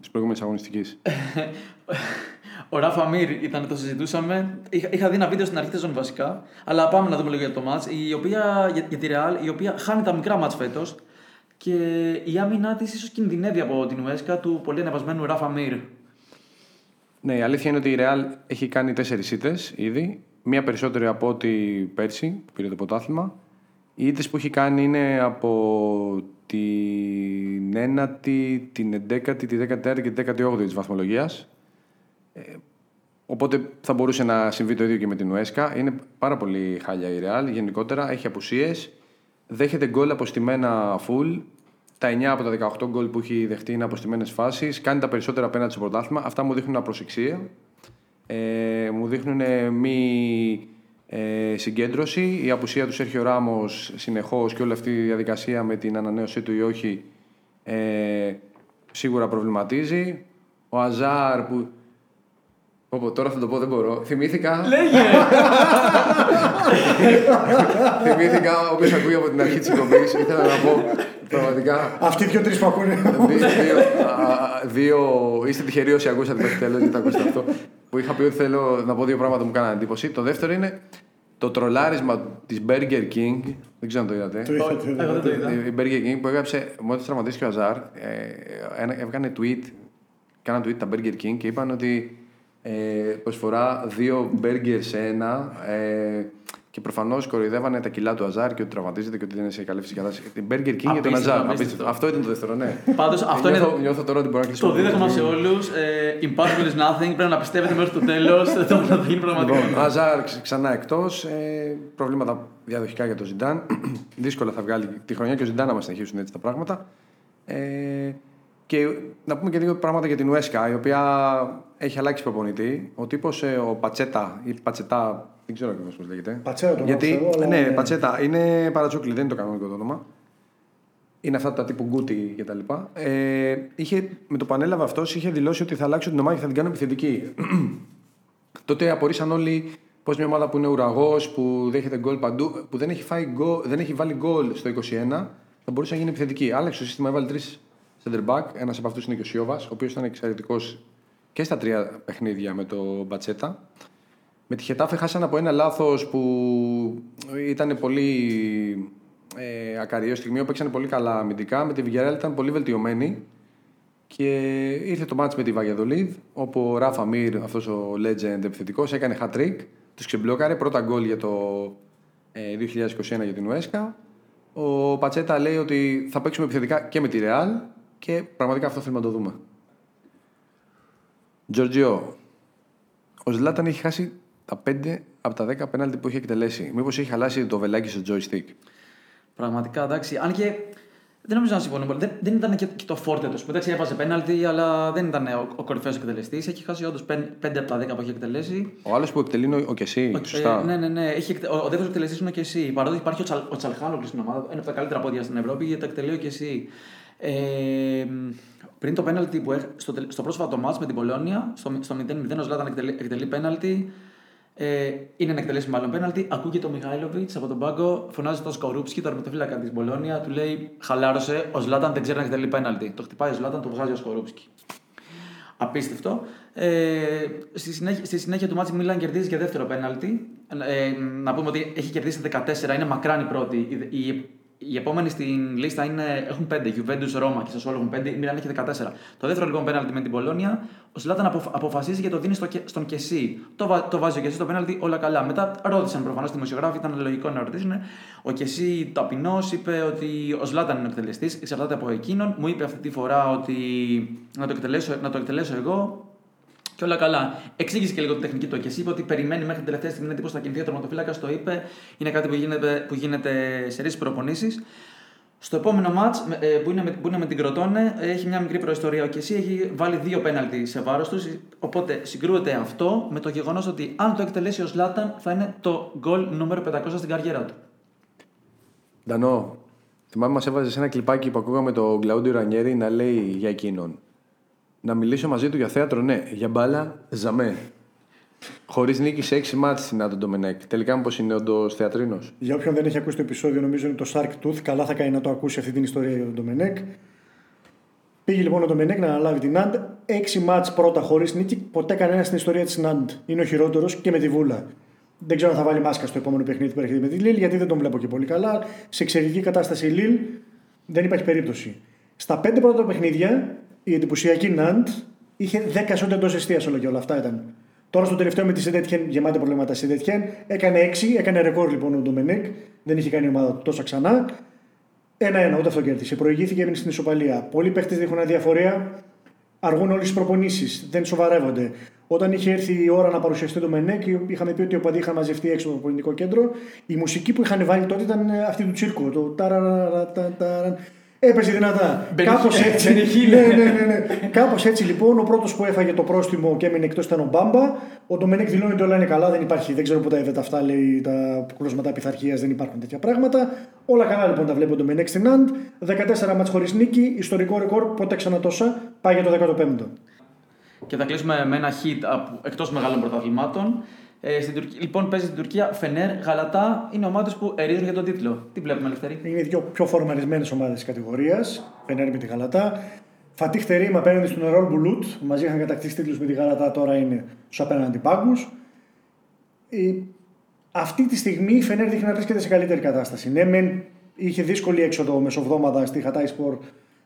της προηγούμενης αγωνιστικής; Ο Ράφα Μίρ ήταν, το συζητούσαμε. Είχα, είχα δει ένα βίντεο στην αρχή της βασικά. Αλλά πάμε να δούμε λίγο για το μάτς. Η οποία, για, για τη Real, η οποία χάνει τα μικρά μάτς φέτος. Και η άμυνά της ίσως κινδυνεύει από την Ουέσκα του πολύ ανεβασμένου Ράφα Μίρ. Ναι, η αλήθεια είναι ότι η Real έχει κάνει τέσσερις ήττε ήδη. Μία περισσότερη από ό,τι πέρσι που πήρε το πρωτάθλημα. Οι ήττες που έχει κάνει είναι από την ένατη, την 11η, τη 14η και την 18η της βαθμολογίας. Ε, οπότε θα μπορούσε να συμβεί το ίδιο και με την Ουέσκα. Είναι πάρα πολύ χάλια η Real. Γενικότερα έχει απουσίες. Δέχεται γκολ αποστημένα full. Τα 9 από τα 18 γκολ που έχει δεχτεί είναι αποστημένες φάσεις. Κάνει τα περισσότερα απέναντι στο πρωτάθλημα. Αυτά μου δείχνουν απροσεξία. Ε, μου δείχνουν μη ε, συγκέντρωση. Η απουσία του Σέρχιο Ράμος συνεχώς και όλη αυτή η διαδικασία με την ανανέωσή του ή όχι ε, σίγουρα προβληματίζει. Ο Αζάρ που Όπω τώρα θα το πω, δεν μπορώ. Θυμήθηκα. Λέγε! Θυμήθηκα, όποιο ακούει από την αρχή της εκπομπής, ήθελα να πω πραγματικά. Αυτοί δύο-τρει που ακούνε. Δύο, δύο, είστε τυχεροί όσοι ακούσατε μέχρι τέλος, γιατί ακούσατε αυτό. Που είχα πει ότι θέλω να πω δύο πράγματα που μου κάνανε εντύπωση. Το δεύτερο είναι το τρολάρισμα της Burger King. Δεν ξέρω αν το είδατε. Εγώ δεν το είδα. Η Burger King που έγραψε, μόλι τραυματίστηκε ο Αζάρ, έβγανε tweet. Κάναν tweet τα Burger King και είπαν ότι ε, προσφορά δύο μπέργκερ σε ένα. Ε, και προφανώς κοροϊδεύανε τα κιλά του Αζάρ και ότι τραυματίζεται και ότι δεν είναι σε καλή φυσική κατάσταση. Την Burger King για τον Αζάρ. Αυτό ήταν το δεύτερο, ναι. Πάντως αυτό νιώθω, είναι. Νιώθω τώρα ότι μπορεί να κλείσω. Το δίδαγμα σε όλους. Ε, impossible is nothing. Πρέπει να πιστεύετε μέχρι το τέλος. Το να γίνει πραγματικό. Λοιπόν, Αζάρ ξανά εκτός. Ε, προβλήματα διαδοχικά για τον Ζιντάν. Δύσκολα θα βγάλει τη χρονιά και ο Ζιντάν να μα συνεχίσουν έτσι τα πράγματα. Ε, και να πούμε και δύο πράγματα για την Ουέσκα, η οποία έχει αλλάξει προπονητή. Ο τύπος, ε, ο Πατσέτα, ή Πατσετά, δεν ξέρω ακριβώς πώς λέγεται. Πατσέτα το Γιατί, ξέρω, αλλά ναι, είναι- Πατσέτα, είναι παρατσούκλι, δεν είναι το κανονικό το όνομα. Είναι αυτά τα τύπου γκούτι κτλ. Ε, είχε, με το που ανέλαβε αυτός, είχε δηλώσει ότι θα αλλάξω την ομάδα και θα την κάνω επιθετική. Τότε απορρίσαν όλοι πώ μια ομάδα που είναι ουραγός, που δέχεται γκολ παντού, που δεν έχει, φάει γκολ, δεν έχει βάλει γκολ στο 21, θα μπορούσε να γίνει επιθετική. Άλλαξε το σύστημα, έβαλε τρεις center back. Ένας από αυτούς είναι και ο Σιώβας, ο οποίος ήταν εξαιρετικός και στα τρία παιχνίδια με το Μπατσέτα. Με τη Χετάφε χάσαν από ένα λάθος που ήταν πολύ ε, ακαριό στιγμή, παίξανε πολύ καλά αμυντικά. Με τη Villarreal ήταν πολύ βελτιωμένη. Και ήρθε το μάτς με τη Βαγιαδολίδ, όπου ο Ράφα Μίρ, αυτός ο legend επιθετικός, έκανε hat-trick, τους ξεμπλόκαρε, πρώτα γκολ για το ε, 2021 για την Ουέσκα. Ο Πατσέτα λέει ότι θα παίξουμε επιθετικά και με τη Ρεάλ και πραγματικά αυτό θέλουμε να το δούμε. Τζορτζιό, ο Ζλάταν έχει χάσει τα 5 από τα 10 πέναλτι που έχει εκτελέσει. Μήπως έχει χαλάσει το βελάκι στο joystick; Πραγματικά εντάξει. Αν και δεν νομίζω να συμφωνώ πολύ. Δεν, δεν ήταν και, και το φόρτε του. Εντάξει, έβαζε πέναλτι, αλλά δεν ήταν ο, ο κορυφαίος εκτελεστής. Έχει χάσει όντως 5 από τα 10 που έχει εκτελέσει. Ο άλλος που εκτελεί είναι ο- ο Κεσί, Ο- σωστά. ε, ναι, ναι, ναι. Έχει, εκτε- ο, ο δεύτερος εκτελεστής είναι και εσύ. Παρότι υπάρχει ο, Τσαλ, ο Τσαλχάνογλου στην ομάδα, ένα από τα καλύτερα πόδια στην Ευρώπη, γιατί το εκτελεί και εσύ. Ε, πριν το πέναλτι που έχ, στο, τελ- στο πρόσφατο μάτς με την Πολώνια, στο, στο 0-0 ο Ζλάταν εκτελεί, εκτελεί πέναλτι. Ε, είναι να εκτελέσει μάλλον πέναλτι. Ακούγεται ο Μιχάηλοβιτ από τον πάγκο, φωνάζει τον Σκορούπσκι, το αρματοφύλακα της Μπολόνια, του λέει Χαλάρωσε, ο Ζλάταν δεν ξέρει να εκτελεί πέναλτι. Το χτυπάει ο Ζλάταν, το βγάζει ο Σκορούπσκι. Απίστευτο. Ε, στη, συνέχεια, στη συνέχεια του μάτς Μίλαν κερδίζει και δεύτερο πέναλτι. Ε, να πούμε ότι έχει κερδίσει 14, είναι μακράν η πρώτη. Η, η, οι επόμενοι στην λίστα είναι, έχουν 5. Juventus, Ρώμα και Σασουόλο έχουν 5. Η Μίλαν έχει 14. Το δεύτερο λοιπόν πέναλτι με την Πολώνια, ο Σλάταν απο, αποφασίζει και το δίνει στο, στον Κεσί. Το, το βάζει ο Κεσί το πέναλτι, όλα καλά. Μετά ρώτησαν προφανώς τη δημοσιογράφοι, ήταν λογικό να ρωτήσουν. Ο Κεσί ταπεινός είπε ότι ο Σλάταν είναι ο εκτελεστής, εξαρτάται από εκείνον. Μου είπε αυτή τη φορά ότι να το εκτελέσω, να το εκτελέσω εγώ. Και όλα καλά. Εξήγησε και λίγο την τεχνική του και εσύ είπε ότι περιμένει μέχρι την τελευταία στιγμή να θα κινηθεί ο τερματοφύλακα. Το είπε. Είναι κάτι που γίνεται, που γίνεται σε ρίσει προπονήσεις. Στο επόμενο μάτς που, είναι με, που είναι με την Κροτώνε έχει μια μικρή προϊστορία. Ο Κεσί έχει βάλει δύο πέναλτι σε βάρος τους. Οπότε συγκρούεται αυτό με το γεγονός ότι αν το εκτελέσει ο Σλάταν θα είναι το γκολ νούμερο 500 στην καριέρα του. Ντανό, θυμάμαι μας έβαζες ένα κλιπάκι που ακούγαμε τον Κλαούντιο Ρανιέρη να λέει για εκείνον. Να μιλήσω μαζί του για θέατρο, ναι. Για μπάλα, ζαμέ. Χωρίς νίκη σε 6 μάτς στη Ναντ ο Ντομενέκ. Τελικά, μήπως είναι όντως θεατρίνος; Για όποιον δεν έχει ακούσει το επεισόδιο, νομίζω είναι το Shark Tooth. Καλά θα κάνει να το ακούσει αυτή την ιστορία για τον Ντομενέκ. Πήγε λοιπόν ο Ντομενέκ να αναλάβει τη Ναντ. 6 μάτς πρώτα χωρίς νίκη. Ποτέ κανένας στην ιστορία της Ναντ. Είναι ο χειρότερος και με τη βούλα. Δεν ξέρω αν θα βάλει μάσκα στο επόμενο παιχνίδι που έρχεται με τη Λίλ, γιατί δεν τον βλέπω και πολύ καλά. Σε εξαιρετική κατάσταση η Λίλ δεν υπάρχει περίπτωση. Στα 5 πρώτα παιχνίδια η εντυπωσιακή Ναντ είχε 10 σούτ εντός αιστεία όλο και όλα αυτά ήταν. Τώρα στο τελευταίο με τη Σεντέτχεν, γεμάτη προβλήματα Σεντέτχεν, έκανε 6, έκανε ρεκόρ λοιπόν ο Ντομενέκ, δεν είχε κάνει ομάδα τόσα ξανά. Ένα-ένα, ούτε αυτό κέρδισε. Προηγήθηκε, έμεινε στην ισοπαλία. Πολλοί παίχτες δείχνουν αδιαφορία, αργούν όλες τις προπονήσεις, δεν σοβαρεύονται. Όταν είχε έρθει η ώρα να παρουσιαστεί το Μενέκ, είχαμε πει ότι ο Παδί είχαν μαζευτεί έξω από το πολιτικό κέντρο. Η μουσική που είχαν βάλει τότε ήταν αυτή του τσίρκου. Το Έπαιζε δυνατά. Κάπως έτσι. ναι, ναι, ναι, ναι. Κάπως έτσι λοιπόν, ο πρώτος που έφαγε το πρόστιμο και έμεινε εκτός ήταν ο Μπάμπα. Ο Ντομενέκ δηλώνει ότι όλα είναι καλά, δεν υπάρχει. Δεν ξέρω πού τα είδατε αυτά, λέει τα κλώσματα πειθαρχίας, δεν υπάρχουν τέτοια πράγματα. Όλα καλά λοιπόν τα βλέπει ο Ντομενέκ στην Αντ. 14 μάτς χωρίς νίκη, ιστορικό ρεκόρ, ποτέ ξανά τόσα. Πάει για το 15ο. Και θα κλείσουμε με ένα hit εκτός μεγάλων πρωταθλημάτων. Ε, στην Τουρκία, λοιπόν, παίζει στην Τουρκία Φενέρ, Γαλατά είναι ομάδες που ερίζουν για τον τίτλο. Τι βλέπουμε, Ελευθερή. Είναι οι δύο πιο φορμαρισμένες ομάδες της κατηγορίας. Φενέρ με τη Γαλατά. Φατίχ Τερήμ απέναντι στον Ερόλ Μπουλούτ. Μαζί είχαν κατακτήσει τίτλους με τη Γαλατά, τώρα είναι στους απέναντι πάγκους. Ε, αυτή τη στιγμή η Φενέρ δείχνει να βρίσκεται σε καλύτερη κατάσταση. Ναι, μεν είχε δύσκολη έξοδο μεσοβδόμαδα στη Χατάι Σπορ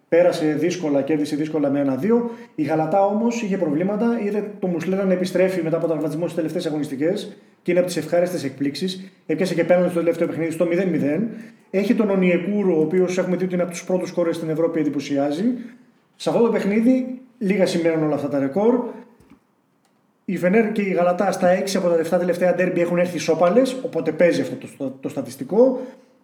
Πέρασε δύσκολα, κέρδισε δύσκολα με ένα-δύο. Η Γαλατά όμως είχε προβλήματα. Είδε το Μουσλέρα να επιστρέφει μετά από τον τραυματισμό στις τελευταίες αγωνιστικές και είναι από τις ευχάριστες εκπλήξεις. Έπιασε και πέναντι στο τελευταίο παιχνίδι στο 0-0. Έχει τον Ονιεκούρο, ο οποίος έχουμε δει ότι είναι από τους πρώτους κόρε στην Ευρώπη, εντυπωσιάζει. Σε αυτό το παιχνίδι, λίγα σημαίνουν όλα αυτά τα ρεκόρ. Η Φενέρ και η Γαλατά στα 6 από τα 7 τελευταία ντέρμπι έχουν έρθει σόπαλες, οπότε παίζει αυτό το, το στατιστικό.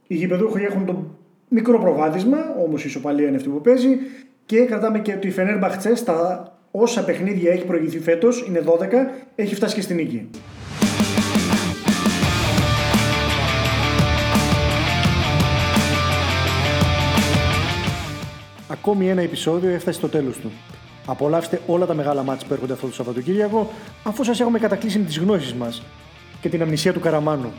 Οι γηπεδούχοι έχουν τον Μικρό προβάδισμα, όμως η ισοπαλία είναι αυτή που παίζει. Και κρατάμε και ότι η Φενέρ Μπαχτσέ στα όσα παιχνίδια έχει προηγηθεί φέτος, είναι 12, έχει φτάσει και στην νίκη. Ακόμη ένα επεισόδιο έφτασε στο τέλος του. Απολαύστε όλα τα μεγάλα μάτια που έρχονται αυτό το Σαββατοκύριακο, αφού σας έχουμε κατακλείσει με τις γνώσεις μας και την αμνησία του Καραμάνου.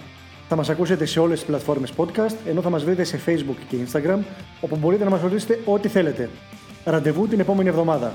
Θα μας ακούσετε σε όλες τις πλατφόρμες podcast, ενώ θα μας βρείτε σε Facebook και Instagram, όπου μπορείτε να μας ρωτήσετε ό,τι θέλετε. Ραντεβού την επόμενη εβδομάδα.